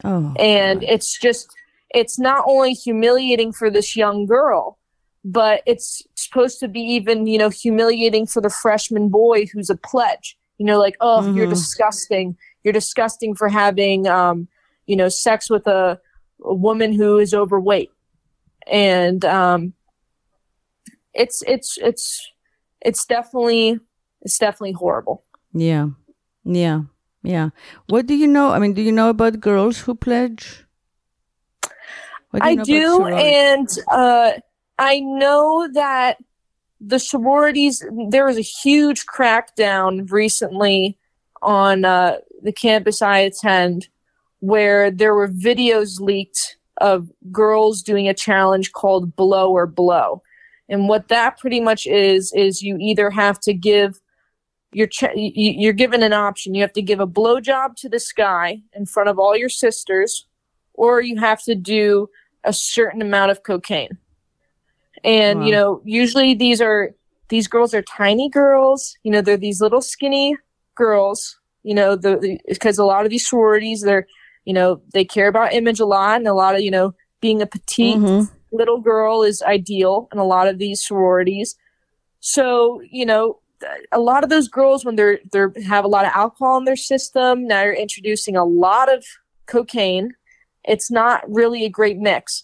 A: oh,
B: And it's just, it's not only humiliating for this young girl, but it's supposed to be even, you know, humiliating for the freshman boy who's a pledge. You know, like, oh, you're
A: Mhm.
B: disgusting. You're disgusting for having, um, you know, sex with a, a woman who is overweight. And um, it's it's it's it's definitely it's definitely horrible.
A: yeah, yeah, yeah. What do you know? I mean, do you know about girls who pledge? What
B: I
A: you know about
B: do, and uh, I know that the sororities. There was a huge crackdown recently on uh, the campus I attend, where there were videos leaked of girls doing a challenge called "Blow or Blow," and what that pretty much is is you either have to give you're ch- you- you're given an option. You have to give a blowjob to this guy in front of all your sisters, or you have to do a certain amount of cocaine. And you know, usually these are these girls are tiny girls. You know, they're these little skinny girls. You know, the because a lot of these sororities, they're you know they care about image a lot, and a lot of you know being a petite
A: Mhm.
B: little girl is ideal in a lot of these sororities. So, you know, a lot of those girls when they're they have a lot of alcohol in their system, now you're introducing a lot of cocaine. It's not really a great mix.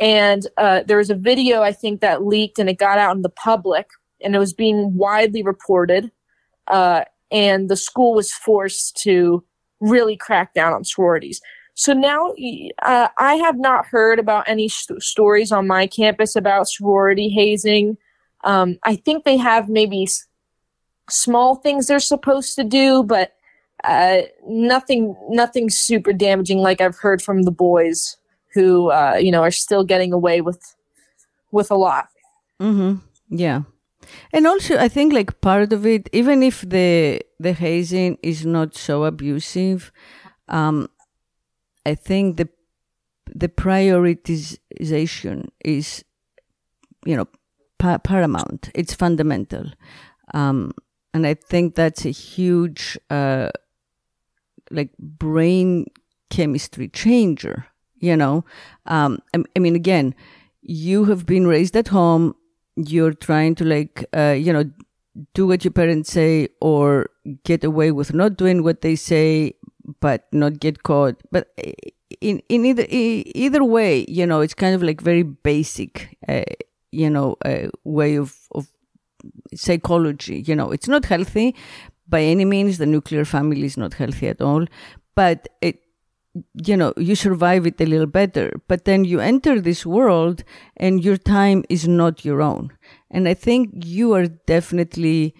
B: And uh, there was a video I think that leaked and it got out in the public and it was being widely reported. Uh, and the school was forced to really crack down on sororities. So now uh, I have not heard about any st- stories on my campus about sorority hazing. Um, I think they have maybe s- small things they're supposed to do, but uh, nothing, nothing super damaging like I've heard from the boys who, uh, you know, are still getting away with, with a lot.
A: Mm-hmm. Yeah. And also, I think like part of it, even if the the hazing is not so abusive, um, I think the the prioritization is, you know, pa- paramount. It's fundamental, um, and I think that's a huge, uh, like brain chemistry changer. You know, um, I, I mean, again, you have been raised at home. You're trying to like uh, you know do what your parents say or get away with not doing what they say but not get caught. But in in either either way you know it's kind of like very basic uh, you know uh, way of of psychology you know? It's not healthy. By any means the nuclear family is not healthy at all. But it you know, you survive it a little better. But then you enter this world and your time is not your own. And I think you are definitely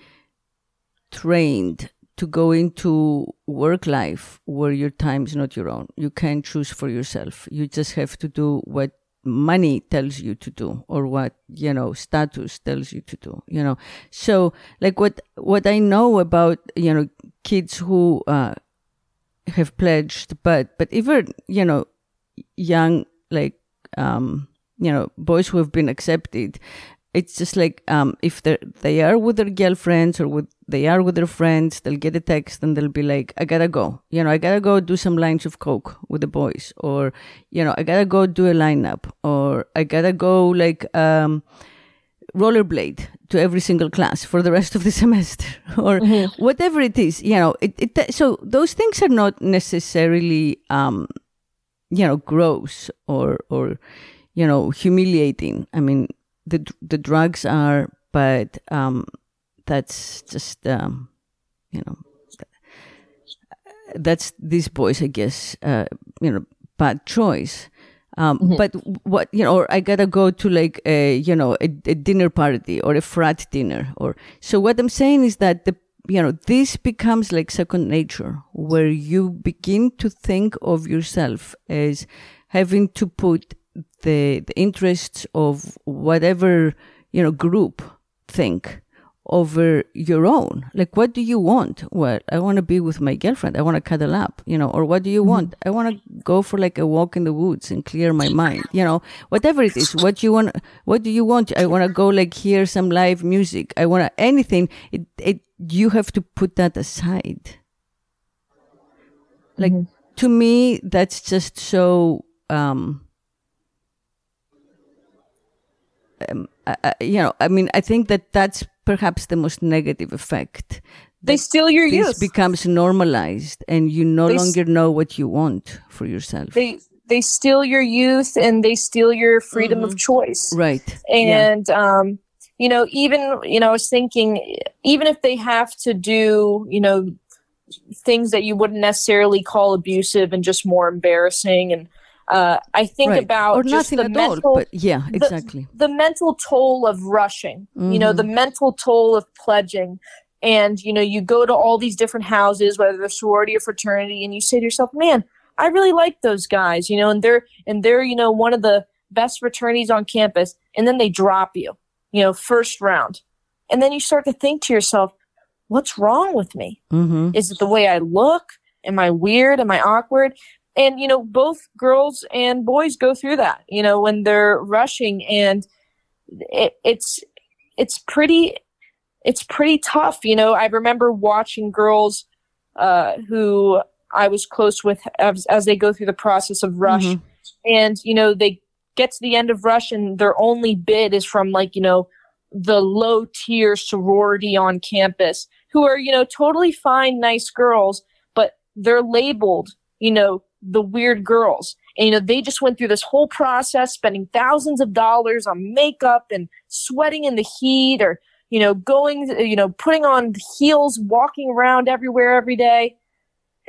A: trained to go into work life where your time is not your own. You can't choose for yourself. You just have to do what money tells you to do or what you know status tells you to do you know so like what what i know about you know kids who uh have pledged but but even you know young like um you know boys who have been accepted it's just like um, if they they are with their girlfriends or with they are with their friends, they'll get a text and they'll be like, "I gotta go," you know, "I gotta go do some lines of coke with the boys," or you know, "I gotta go do a lineup," or "I gotta go like um, rollerblade to every single class for the rest of the [LAUGHS] semester," or mm-hmm. whatever it is. You know, it, it so those things are not necessarily um, you know gross or or you know humiliating. I mean the the drugs are, but um, that's just um, you know that's these boys, I guess. Uh, you know, bad choice. Um, mm-hmm. But what you know, or I gotta go to like a you know a, a dinner party or a frat dinner, or so. What I'm saying is that the you know this becomes like second nature, where you begin to think of yourself as having to put the, the interests of whatever, you know, group think over your own. Like, what do you want? Well, I want to be with my girlfriend. I want to cuddle up, you know, or what do you mm-hmm. want? I want to go for like a walk in the woods and clear my mind, you know, whatever it is. What you want? What do you want? I want to go like hear some live music. I want to anything. It, it, you have to put that aside. Like, mm-hmm. to me, that's just so, um, um, uh, you know, I mean, I think that that's perhaps the most negative effect.
B: They steal your
A: this
B: youth.
A: becomes normalized, and you no they longer know what you want for yourself.
B: They they steal your youth, and they steal your freedom mm-hmm. of choice.
A: Right.
B: And yeah. um, you know, even you know, I was thinking, even if they have to do, you know, things that you wouldn't necessarily call abusive and just more embarrassing and uh, I think right. about
A: or just
B: the
A: mental,
B: all,
A: but yeah, exactly.
B: The, the mental toll of rushing, mm-hmm. you know, the mm-hmm. mental toll of pledging. And, you know, you go to all these different houses, whether they're sorority or fraternity, and you say to yourself, man, I really like those guys, you know, and they're, and they're, you know, one of the best fraternities on campus. And then they drop you, you know, first round. And then you start to think to yourself, what's wrong with me? Mm-hmm. Is it the way I look? Am I weird? Am I awkward? And you know both girls and boys go through that you know when they're rushing and it, it's it's pretty it's pretty tough you know i remember watching girls uh, who i was close with as, as, they go through the process of rush mm-hmm. and you know they get to the end of rush and their only bid is from like you know the low tier sorority on campus who are you know totally fine nice girls but they're labeled you know the weird girls. And, you know, they just went through this whole process, spending thousands of dollars on makeup and sweating in the heat or, you know, going, you know, putting on heels, walking around everywhere every day.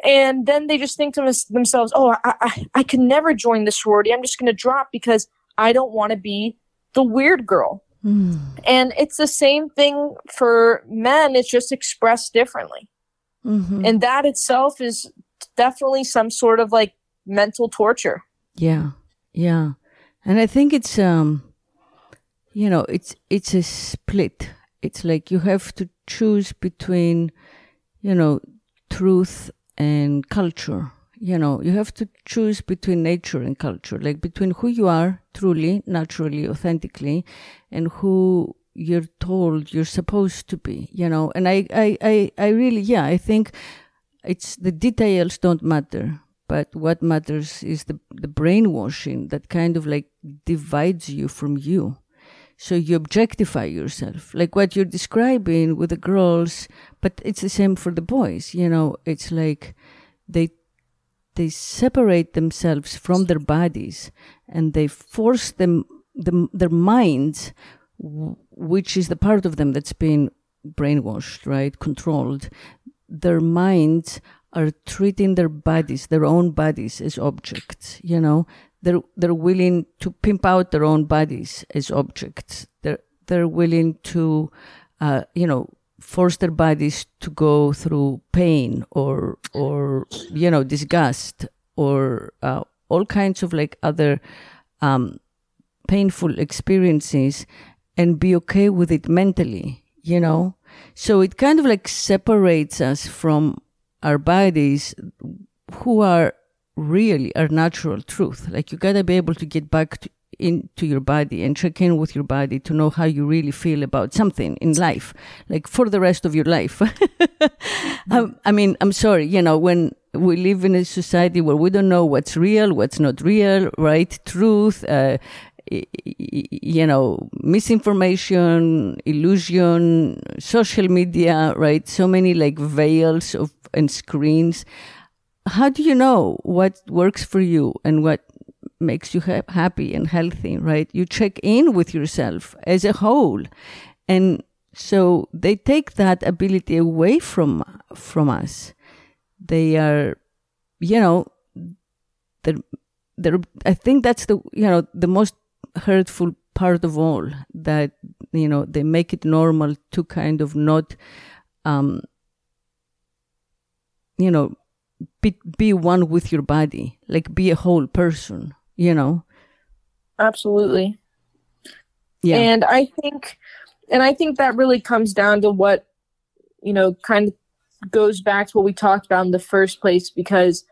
B: And then they just think to themselves, oh, I, I, I can never join the sorority. I'm just going to drop because I don't want to be the weird girl. Mm. And it's the same thing for men. It's just expressed differently. Mm-hmm. And that itself is definitely some sort of like mental torture.
A: Yeah. Yeah. And I think it's um you know, it's it's a split. It's like you have to choose between, you know, truth and culture. You know, you have to choose between nature and culture, like between who you are truly, naturally, authentically, and who you're told you're supposed to be, you know. And I, I, I, I really, yeah, I think it's the details don't matter but what matters is the, the brainwashing that kind of like divides you from you. So you objectify yourself like what you're describing with the girls but it's the same for the boys you know? It's like they they separate themselves from their bodies and they force them the, their minds which is the part of them that's been brainwashed right? Controlled their minds are treating their bodies, their own bodies as objects, you know. They're, they're willing to pimp out their own bodies as objects. They're, they're willing to, uh, you know, force their bodies to go through pain or or you know disgust or uh, all kinds of like other um, painful experiences and be okay with it mentally you know so it kind of like separates us from our bodies who are really our natural truth like you got to be able to get back to, into your body and check in with your body to know how you really feel about something in life, like for the rest of your life. [LAUGHS] um, I mean, I'm sorry, you know, when we live in a society where we don't know what's real, what's not real, right? Truth, uh, you know, misinformation, illusion, social media, right? So many like veils of and screens. How do you know what works for you and what makes you ha- happy and healthy, right? You check in with yourself as a whole. And so they take that ability away from from us. They are, you know, they're, they're, I think that's the, you know, the most hurtful part of all that, you know, they make it normal to kind of not, um, you know, be, be one with your body, like be a whole person you know?
B: Absolutely. Yeah. And i think and i think that really comes down to what you know kind of goes back to what we talked about in the first place because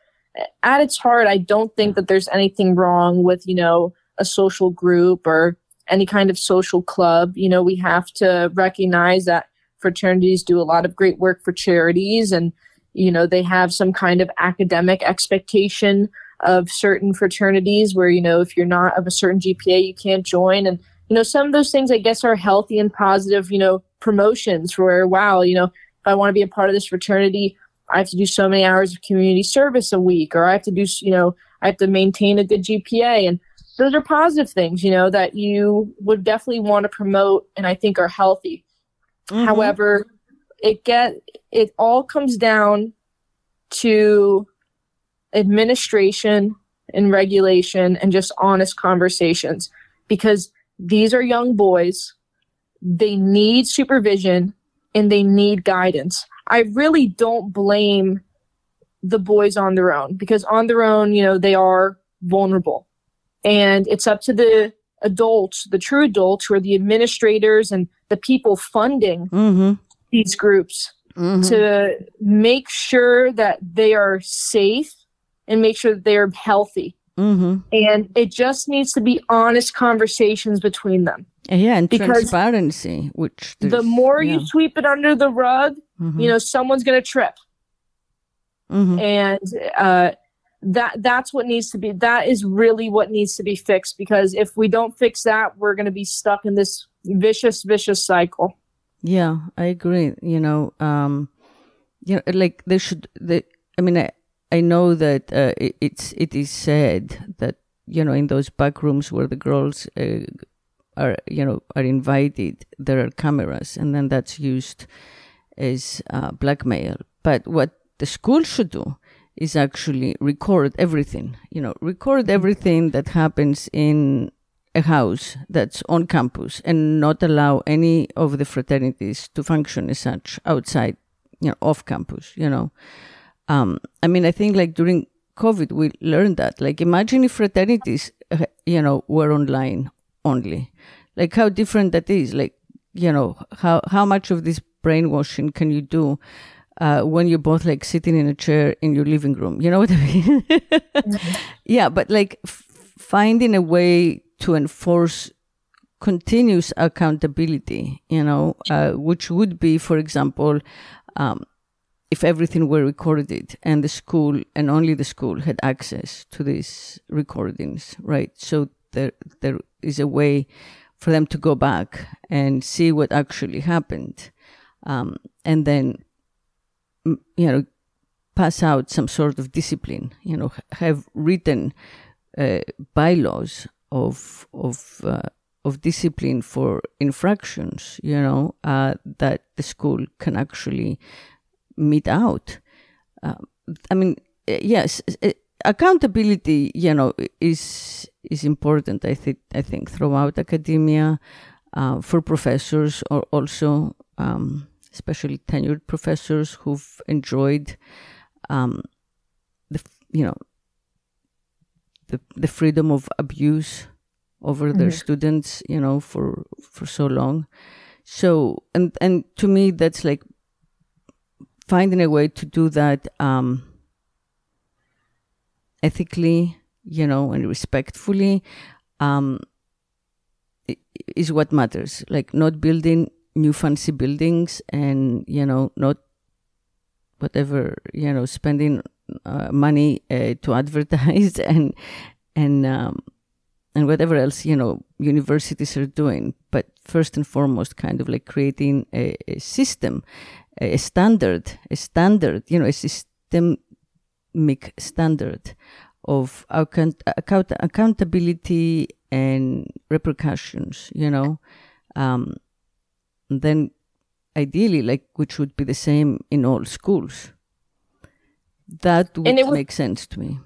B: at its heart i don't think that there's anything wrong with you know a social group or any kind of social club you know we have to recognize that fraternities do a lot of great work for charities and you know they have some kind of academic expectation of certain fraternities where you know if you're not of a certain GPA you can't join. And you know some of those things I guess are healthy and positive you know promotions where wow you know if I want to be a part of this fraternity I have to do so many hours of community service a week or I have to do you know I have to maintain a good GPA and those are positive things you know that you would definitely want to promote and I think are healthy mm-hmm. however it get it all comes down to administration and regulation and just honest conversations because these are young boys. They need supervision and they need guidance. I really don't blame the boys on their own because on their own, you know, they are vulnerable. And it's up to the adults, the true adults who are the administrators and the people funding mm-hmm. these groups mm-hmm. to make sure that they are safe and make sure that they're healthy. Mm-hmm. And it just needs to be honest conversations between them.
A: Yeah, and because transparency, which
B: the more yeah. you sweep it under the rug, mm-hmm. you know, someone's going to trip. Mm-hmm. And uh, that that's what needs to be. That is really what needs to be fixed. Because if we don't fix that, we're going to be stuck in this vicious, vicious cycle.
A: Yeah, I agree. You know, um, you know, like they should. They, I mean, I, I know that uh, it, it's it is said that you know in those back rooms where the girls uh, are you know are invited, there are cameras, and then that's used as uh, blackmail. But what the school should do is actually record everything. You know, record everything that happens in a house that's on campus, and not allow any of the fraternities to function as such outside, you know, off campus. You know. Um, I mean, I think like during COVID, we learned that. Like, imagine if fraternities, uh, you know, were online only. Like, how different that is. Like, you know, how how much of this brainwashing can you do uh, when you're both like sitting in a chair in your living room? You know what I [LAUGHS] mean? mm-hmm. Yeah, but like f- finding a way to enforce continuous accountability, you know, uh, which would be, for example, um, if everything were recorded and the school and only the school had access to these recordings, right? So there there is a way for them to go back and see what actually happened, um, and then you know pass out some sort of discipline. You know, have written uh, bylaws of of uh, of discipline for infractions. You know uh, that the school can actually mete out. Uh, I mean, yes, accountability, you know, is is important. I think I think throughout academia, uh, for professors or also um, especially tenured professors who've enjoyed um, the you know the the freedom of abuse over their mm-hmm. students, you know, for for so long. So and and to me, that's like finding a way to do that um, ethically, you know, and respectfully. Um, is what matters. Like not building new fancy buildings and you know not whatever you know spending uh, money uh, to [LAUGHS] advertise and and um, and whatever else you know universities are doing. But first and foremost kind of like creating a, a system a standard a standard you know a systemic standard of account, account, accountability and repercussions you know? Um, then ideally like which would be the same in all schools. That would, would make sense to me.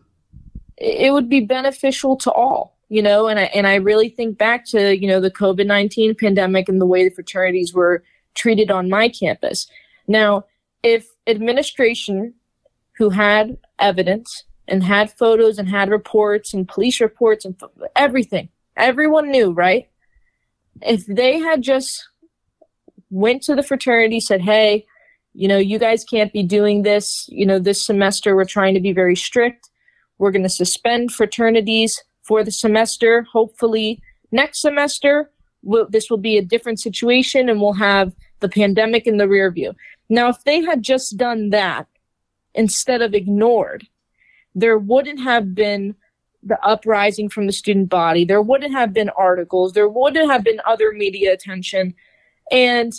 B: It would be beneficial to all you know and I, and I really think back to you know the covid-19 pandemic and the way the fraternities were treated on my campus. Now if administration who had evidence and had photos and had reports and police reports and everything everyone knew right? If they had just went to the fraternity said hey you know you guys can't be doing this you know this semester we're trying to be very strict we're going to suspend fraternities for the semester. Hopefully, next semester, we'll, this will be a different situation and we'll have the pandemic in the rear view. Now, if they had just done that instead of ignored, there wouldn't have been the uprising from the student body. There wouldn't have been articles. There wouldn't have been other media attention. And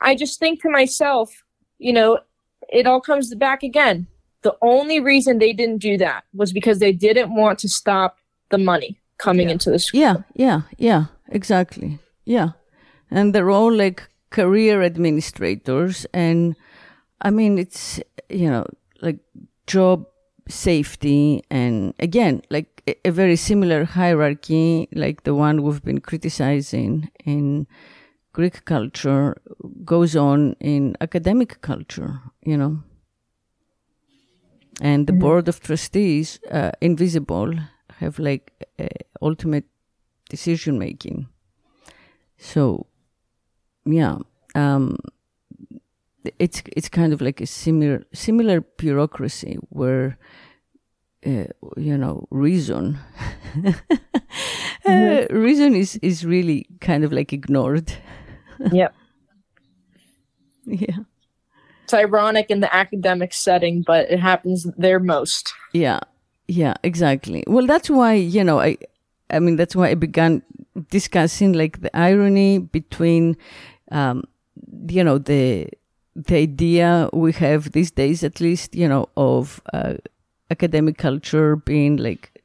B: I just think to myself, you know, it all comes back again. The only reason they didn't do that was because they didn't want to stop the money coming
A: yeah.
B: into the school.
A: Yeah, yeah, yeah, exactly. Yeah. And they're all like career administrators. And I mean, it's, you know, like job safety. And again, like a, a very similar hierarchy, like the one we've been criticizing in Greek culture, goes on in academic culture, you know and the mm-hmm. board of trustees, uh, invisible, have like uh, ultimate decision making. So, yeah, um, it's it's kind of like a similar similar bureaucracy where. Uh, you know, reason. [LAUGHS] mm-hmm. reason is is really kind of like ignored. [LAUGHS]
B: yep. [LAUGHS]
A: Yeah
B: it's ironic in the academic setting, but it happens there most.
A: Yeah, yeah, exactly. Well, that's why you know I, I mean that's why I began discussing like the irony between, um, you know the the idea we have these days, at least you know of uh, academic culture being like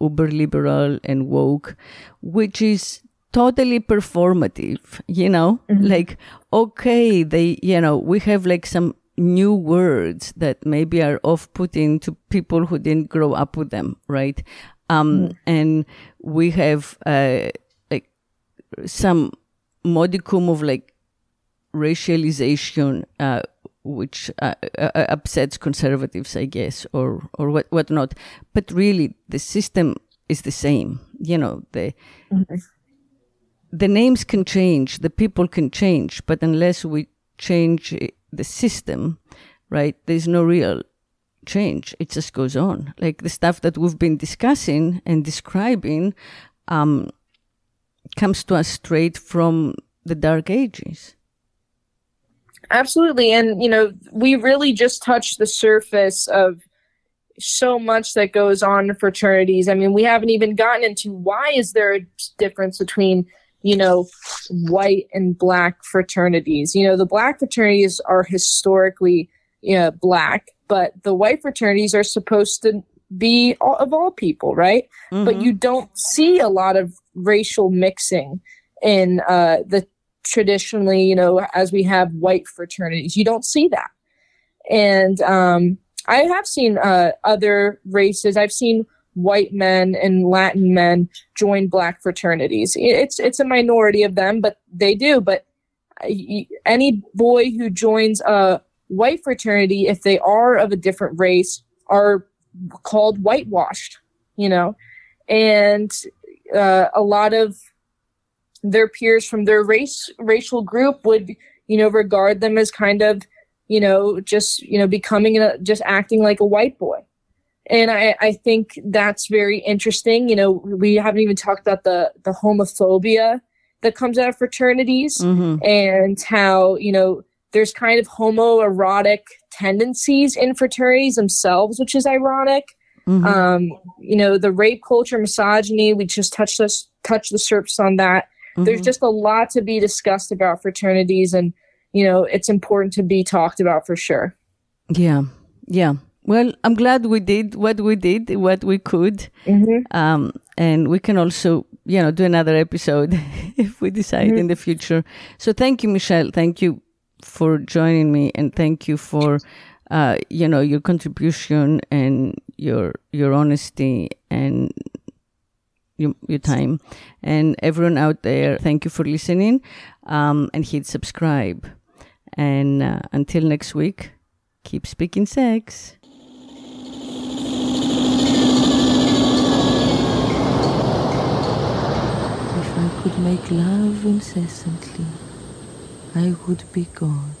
A: uber liberal and woke, which is totally performative, you know, mm-hmm. like, okay, they, you know, we have like some new words that maybe are off putting to people who didn't grow up with them, right? Um, mm. and we have, uh, like some modicum of like racialization, uh, which uh, uh, uh upsets conservatives, I guess, or or what whatnot. But really, the system is the same. You know, the mm-hmm the names can change, the people can change, but unless we change the system, right, there's no real change. It just goes on. Like the stuff that we've been discussing and describing um, comes to us straight from the dark ages.
B: Absolutely. And, you know, we really just touched the surface of so much that goes on in fraternities. I mean, we haven't even gotten into why is there a difference between you know, white and black fraternities. You know, the black fraternities are historically you know, black, but the white fraternities are supposed to be all, of all people, right? Mm-hmm. But you don't see a lot of racial mixing in uh, the traditionally, you know, as we have white fraternities. You don't see that. And um, I have seen uh, other races. I've seen white men and Latin men join black fraternities. It's it's a minority of them, but they do. But any boy who joins a white fraternity, if they are of a different race, are called whitewashed, you know, and uh, a lot of their peers from their race racial group would, you know, regard them as kind of, you know, just you know becoming a, just acting like a white boy. And I, I think that's very interesting. You know, we haven't even talked about the the homophobia that comes out of fraternities mm-hmm. and how, you know, there's kind of homoerotic tendencies in fraternities themselves, which is ironic. Mm-hmm. Um, you know, the rape culture, misogyny, we just touched this touched the surface on that. Mm-hmm. There's just a lot to be discussed about fraternities and you know, it's important to be talked about for sure.
A: Yeah. Yeah. Well, I'm glad we did what we did, what we could. Mm-hmm. Um, and we can also, you know, do another episode [LAUGHS] if we decide mm-hmm. in the future. So thank you, Michelle. Thank you for joining me and thank you for, uh, you know, your contribution and your, your honesty and your, your time. And everyone out there, thank you for listening. Um, and hit subscribe. And uh, until next week, keep speaking sex. If I could make love incessantly, I would be God.